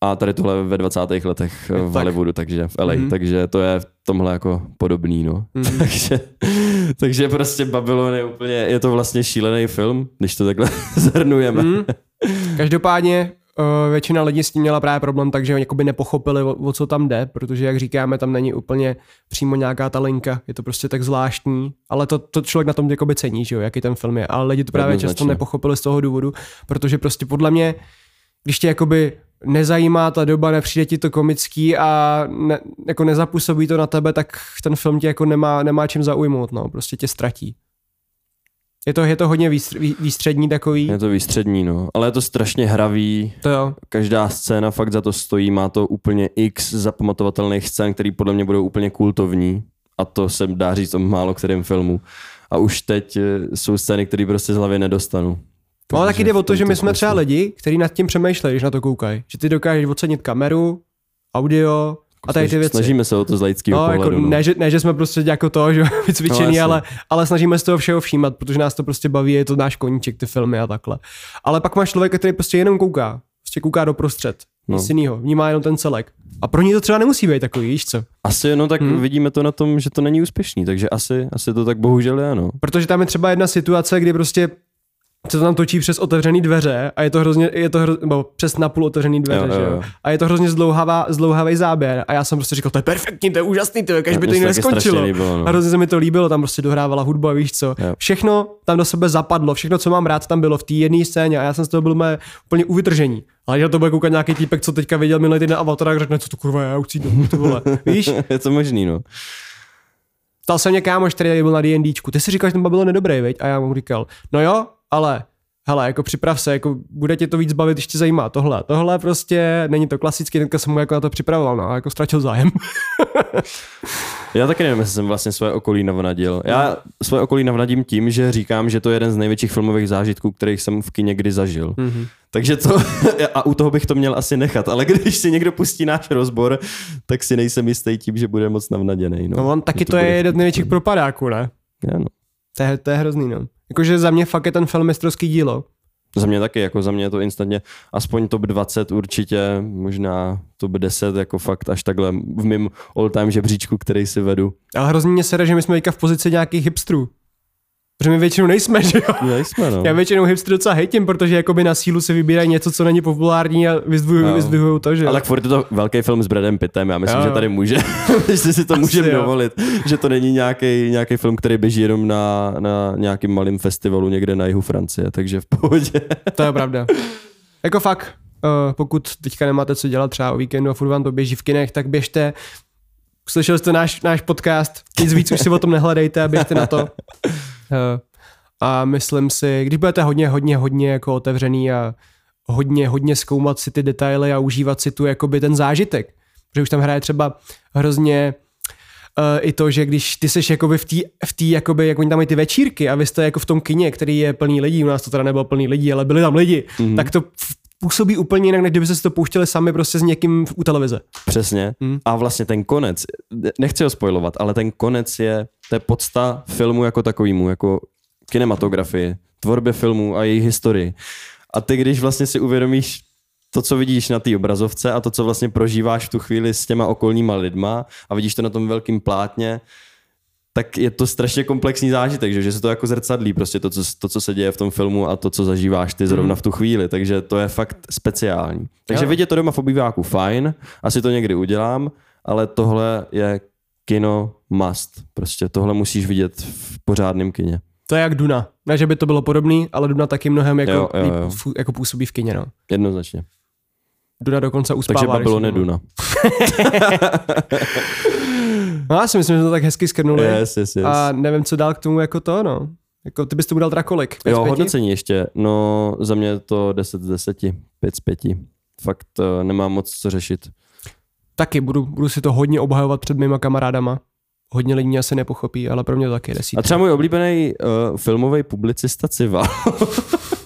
A tady tohle ve 20. letech v tak. Hollywoodu, takže v LA, Mhm. mm-hmm. takže to je v tomhle jako podobný, no. Mhm. Mm-hmm. *laughs* takže, takže prostě Babylon je úplně, je to vlastně šílený film, když to takhle *laughs* zhrnujeme. Mm. Každopádně uh, většina lidí s tím měla právě problém, takže oni jakoby nepochopili, o, o co tam jde, protože jak říkáme, tam není úplně přímo nějaká ta linka, je to prostě tak zvláštní, ale to, to člověk na tom jakoby cení, že jo, jaký ten film je, ale lidi to právě často nepochopili z toho důvodu, protože prostě podle mě, když tě jakoby nezajímá ta doba, nepřijde ti to komický a ne, jako nezapůsobí to na tebe, tak ten film tě jako nemá, nemá čím zaujmout, no, prostě tě ztratí. Je to, je to hodně výstř, vý, výstřední takový, Je to výstřední, no. Ale je to strašně hravý, to jo. každá scéna fakt za to stojí, má to úplně x zapamatovatelných scén, které podle mě budou úplně kultovní a to se dá říct o málo kterém filmu. A už teď eh, jsou scény, které prostě z hlavy nedostanu. No, ale taky jde o to, že my jsme třeba lidi, kteří nad tím přemýšlejí, když na to koukají. Že ty dokážeš ocenit kameru, audio a tady ty věci. Snažíme se o to z laického no, pohledu. jako, no. ne, že, ne, že jsme prostě jako to, že vycvičený, No, ale, ale snažíme se toho všeho všímat, protože nás to prostě baví, je to náš koníček, ty filmy a takhle. Ale pak máš člověka, který prostě jenom kouká, prostě kouká do prostřed, No. nic jinýho, vnímá jenom ten celek. A pro ní to třeba nemusí být takový, víš co? Asi, no tak hmm. vidíme to na tom, že to není úspěšný, takže asi, asi to tak bohužel je, no. Protože tam je třeba jedna situace, kdy prostě se to tam točí přes otevřený dveře a je to hrozně, je to hro, nebo přes napůl otevřený dveře, Jo, jo, jo? A je to hrozně zdlouhavá, zdlouhavý záběr a já jsem prostě říkal, to je perfektní, to je úžasný, to je, by to jinak neskončilo. líbilo, no. A hrozně se mi to líbilo, tam prostě dohrávala hudba, víš co. Jo. Všechno tam do sebe zapadlo, všechno, co mám rád, tam bylo v té jedné scéně a já jsem z toho byl mé úplně uvytržení. Ale já to bude koukat nějaký týpek, co teďka viděl minulý týden Avatar, a řekne, co to kurva je, já už domů, ty vole. *laughs* Víš, je to možný, no. Ptal se mě kámoš, který byl na D&Dčku. Ty si říkal, že ten Babylon je dobrý, viď? A já mu říkal, no jo, ale hele, jako připrav se, jako bude tě to víc bavit, když tě zajímá tohle. Tohle prostě není to klasický, teďka jsem mu jako na to připravoval, no, a jako ztratil zájem. *laughs* Já taky nevím, jestli jsem vlastně svoje okolí navnadil. Já svoje okolí navnadím tím, že říkám, že to je jeden z největších filmových zážitků, kterých jsem v kině kdy zažil. Mhm. Takže to, *laughs* a u toho bych to měl asi nechat, ale když si někdo pustí náš rozbor, tak si nejsem jistý tím, že bude moc navnaděný. No, No on taky Že to, je jeden z největších propadáků, ne? Já, no. To je, to je hrozný, no. Jakože za mě fakt je ten film mistrovský dílo. Za mě taky, jako za mě je to instantně aspoň top 20 určitě, možná top 10, jako fakt až takhle v mém all time žebříčku, který si vedu. Ale hrozně mě sere, že my jsme teďka v pozici nějakých hipstrů. Protože my většinou nejsme, že jo? No, jsme, no. Já většinou hipstry docela hejtím, protože jakoby na sílu si vybírají něco, co není populární a vyzdvihují, Jo. vyzdvihují to, že jo? Ale furt je to velký film s Bradem Pittem, já myslím, Jo, že tady může, *laughs* že si to můžeme dovolit, že to není nějaký, nějaký film, který běží jenom na, na nějakým malým festivalu někde na jihu Francie, takže v pohodě. *laughs* To je pravda. jako fakt, uh, pokud teďka nemáte co dělat třeba o víkendu a furt vám to běží v kinech, tak běžte. Slyšeli jste náš, náš podcast, nic víc už si o tom nehledejte a běžte na to. *laughs* A myslím si, když budete hodně, hodně, hodně jako otevřený a hodně, hodně zkoumat si ty detaily a užívat si tu jakoby ten zážitek, protože už tam hraje třeba hrozně uh, i to, že když ty seš jakoby v té, v tý, jakoby, jak oni tam mají ty večírky a vy jste jako v tom kině, který je plný lidí, u nás to teda nebylo plný lidí, ale byli tam lidi, mm-hmm. tak to působí úplně jinak, než kdybyste si to pouštěli sami prostě s někým u televize. Přesně. Hmm. A vlastně ten konec, nechci ho spojovat, ale ten konec je, to je podsta filmu jako takovýmu, jako kinematografii, tvorbě filmu a její historii. A ty, když vlastně si uvědomíš to, co vidíš na té obrazovce a to, co vlastně prožíváš v tu chvíli s těma okolníma lidma a vidíš to na tom velkém plátně, tak je to strašně komplexní zážitek, že, že se to jako zrcadlí, prostě to co, to, co se děje v tom filmu a to, co zažíváš ty zrovna v tu chvíli, takže to je fakt speciální. Takže Jo. vidět to doma v obýváku fajn, asi to někdy udělám, ale tohle je kino must. Prostě tohle musíš vidět v pořádném kině. To je jak Duna. Ne, že by to bylo podobný, ale Duna taky mnohem jako, Jo, jo, líp jo. fu- jako působí v kině. No. Jednoznačně. Duna dokonce uspává. Takže Babylon je. Duna. *laughs* No, já si myslím, že to tak hezky skrnuli. Yes, yes, yes. A nevím, co dál k tomu jako to, no. Jako, ty bys tomu dal teda kolik? Pět Jo, hodnocení ještě. No, za mě je to 10 z 10, 5 z 5. Fakt uh, nemám moc co řešit. Taky, budu, budu si to hodně obhajovat před mýma kamarádama. Hodně lidí asi nepochopí, ale pro mě to taky je A desítka. třeba můj oblíbený uh, filmový publicista Civa. *laughs*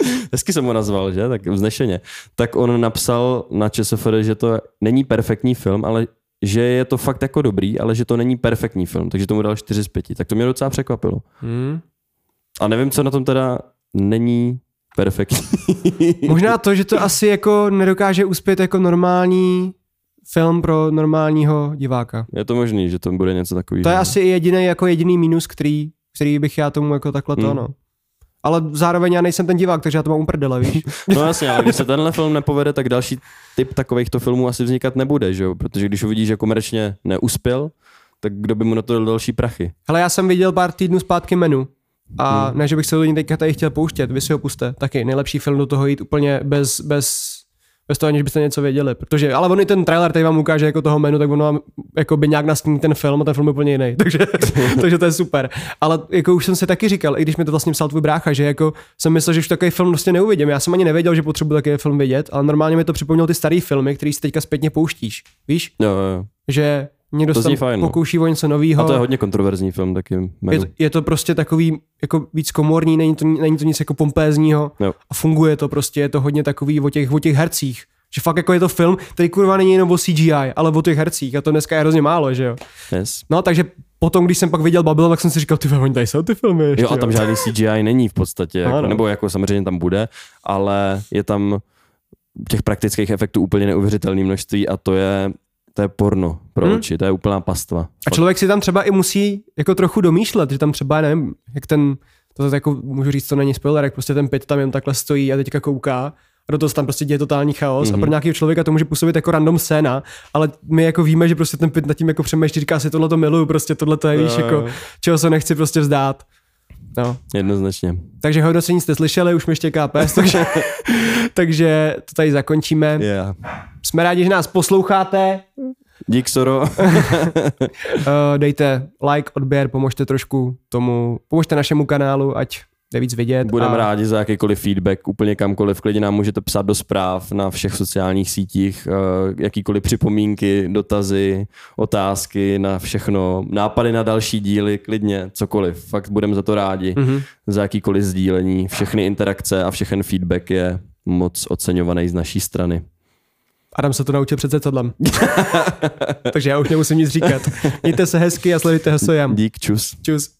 *laughs* Hezky jsem ho nazval, že? Tak vznešeně. Tak on napsal na ČSFD, že to není perfektní film, ale že je to fakt jako dobrý, ale že to není perfektní film, takže tomu dal 4 z 5. Tak to mě docela překvapilo. Hmm. A nevím, co na tom teda není perfektní. *laughs* Možná to, že to asi jako nedokáže uspět jako normální film pro normálního diváka. je to možný, že to bude něco takového. To je asi jediný jako jediný minus, který, který bych já tomu jako takhle to, Hmm. no. Ale zároveň já nejsem ten divák, takže já to mám uprdele, víš. *laughs* No jasně, ale když se tenhle film nepovede, tak další typ takovýchto filmů asi vznikat nebude, že jo? Protože když uvidíš, že komerčně neuspěl, tak kdo by mu na to dal další prachy? Hele, já jsem viděl pár týdnů zpátky menu. A ne, že bych se do ní teďka tady chtěl pouštět, vy si ho puste. Taky nejlepší film do toho jít úplně bez, bez, bez toho, aniž byste něco věděli. Protože, ale on i ten trailer tady vám ukáže jako toho menu, tak ono vám jako by nějak nastíní ten film a ten film je úplně jiný. *laughs* Takže, *laughs* takže to je super. Ale jako už jsem si taky říkal, i když mi to vlastně psal tvůj brácha, že jako jsem myslel, že už takový film prostě neuvidím. Já jsem ani nevěděl, že potřebuji takový film vidět, ale normálně mi to připomnělo ty staré filmy, který si teďka zpětně pouštíš. Víš? Jo, jo. Že někdo To se fajn, no. pokouší o něco nového. A to je hodně kontroverzní film taky. Je to, je to prostě takový jako víc komorní, není to, není to nic jako pompézního Jo. a funguje to prostě, je to hodně takový o těch, o těch hercích. Že fakt jako je to film, který kurva není jenom o CGI, ale o těch hercích a to dneska je hrozně málo, že jo. Yes. No takže potom, když jsem pak viděl Babylon, tak jsem si říkal, ty oni tady jsou ty filmy ještě, Jo, a tam žádný CGI není v podstatě, jako, nebo jako samozřejmě tam bude, ale je tam těch praktických efektů úplně neuvěřitelné množství a to je, to je porno pro Hmm. oči, to je úplná pastva. A člověk si tam třeba i musí jako trochu domýšlet, že tam třeba, nevím, jak ten, to jako můžu říct, to není spoiler, jak prostě ten pit tam jen takhle stojí a teďka kouká a do toho se tam prostě děje totální chaos mm-hmm. a pro nějakého člověka to může působit jako random scéna, ale my jako víme, že prostě ten pit nad tím jako přemýšlí, říká si tohle to miluju, prostě tohle to je, víš, jako, čeho se nechci prostě vzdát. No. Jednoznačně. Takže hodnocení jste slyšeli, už mi ještě KPS, takže, *laughs* takže to tady zakončíme. Yeah. Jsme rádi, že nás posloucháte. Dík, Soro. Uh, *laughs* *laughs* dejte like, odběr, pomožte trošku tomu, pomožte našemu kanálu, ať jde víc vidět. Budeme a rádi za jakýkoliv feedback, úplně kamkoliv. Klidně nám můžete psát do zpráv na všech sociálních sítích, eh, jakýkoliv připomínky, dotazy, otázky na všechno, nápady na další díly, klidně, cokoliv. Fakt budeme za to rádi. Mhm. Za jakýkoliv sdílení. Všechny interakce a všechen feedback je moc oceňovaný z naší strany. Adam se to naučil před zrcadlem. *laughs* Takže já už nemusím nic říkat. Mějte se hezky a sledujte Hesojam. Dík, čus. Čus.